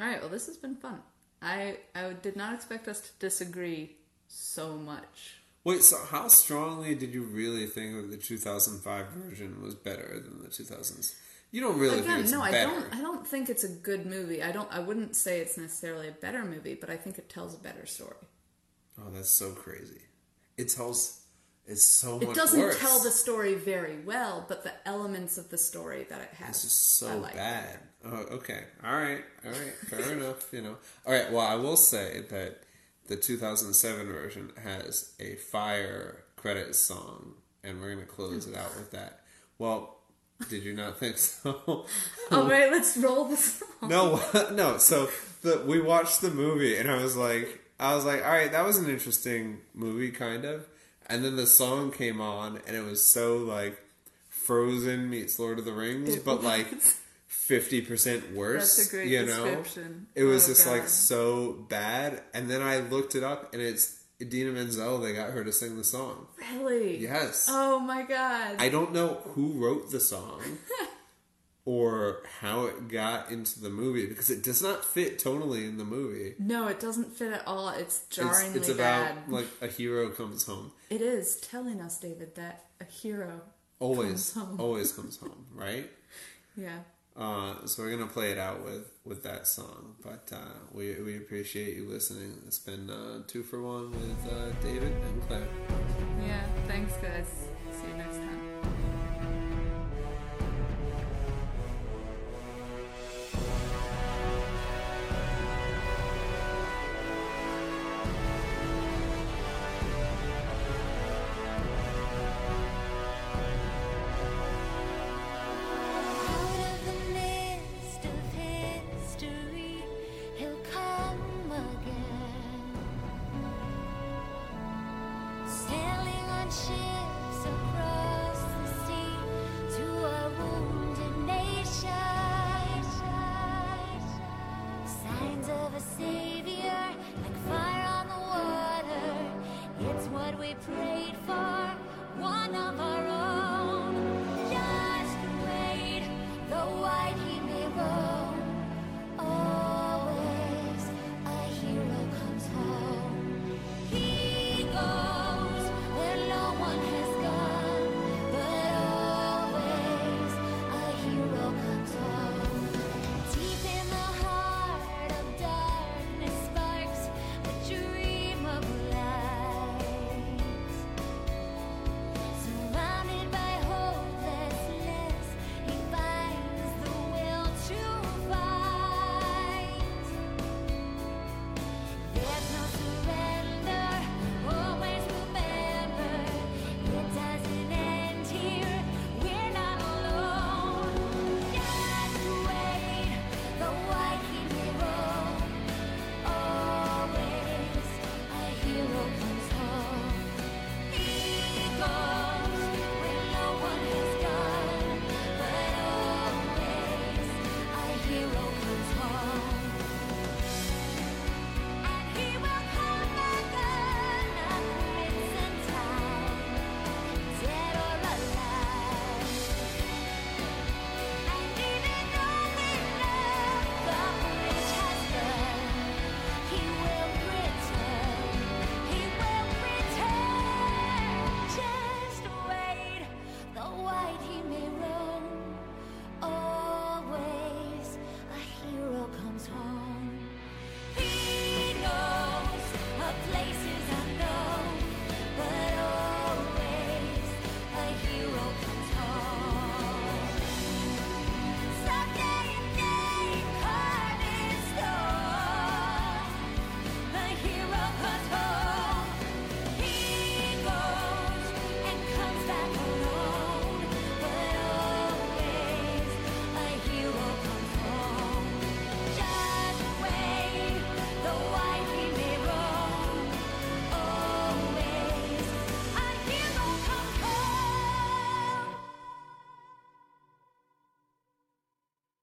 All right. Well, this has been fun. I I did not expect us to disagree so much. Wait, so how strongly did you really think that the 2005 version was better than the 2000s? You don't really think Again, it's no, I don't. I don't think it's a good movie. I don't. I wouldn't say it's necessarily a better movie, but I think it tells a better story. Oh, that's so crazy. It tells. It's so much It doesn't worse. tell the story very well, but the elements of the story that it has, This is so like. bad. Oh, okay. All right. All right. Fair enough. You know. All right. Well, I will say that the 2007 version has a fire credits song, and we're gonna close it out with that. Well, did you not think so? All right, let's roll this. no, no. So the we watched the movie, and I was like, I was like, all right, that was an interesting movie, kind of. And then the song came on, and it was so like Frozen meets Lord of the Rings, It but like. Fifty percent worse. That's a great you know, description. it was Oh, just like so bad. And then I looked it up, and it's Idina Menzel. They got her to sing the song. Really? Yes. Oh my god. I don't know who wrote the song or how it got into the movie because it does not fit tonally in the movie. No, it doesn't fit at all. It's It's, jarringly it's about bad. like a hero comes home. It is telling us, David, that a hero Always, comes home. always comes home, right? Yeah. Uh, so we're gonna play it out with with that song, but uh, we we appreciate you listening. It's been uh, two for one with uh, David and Claire. Yeah. Thanks, guys.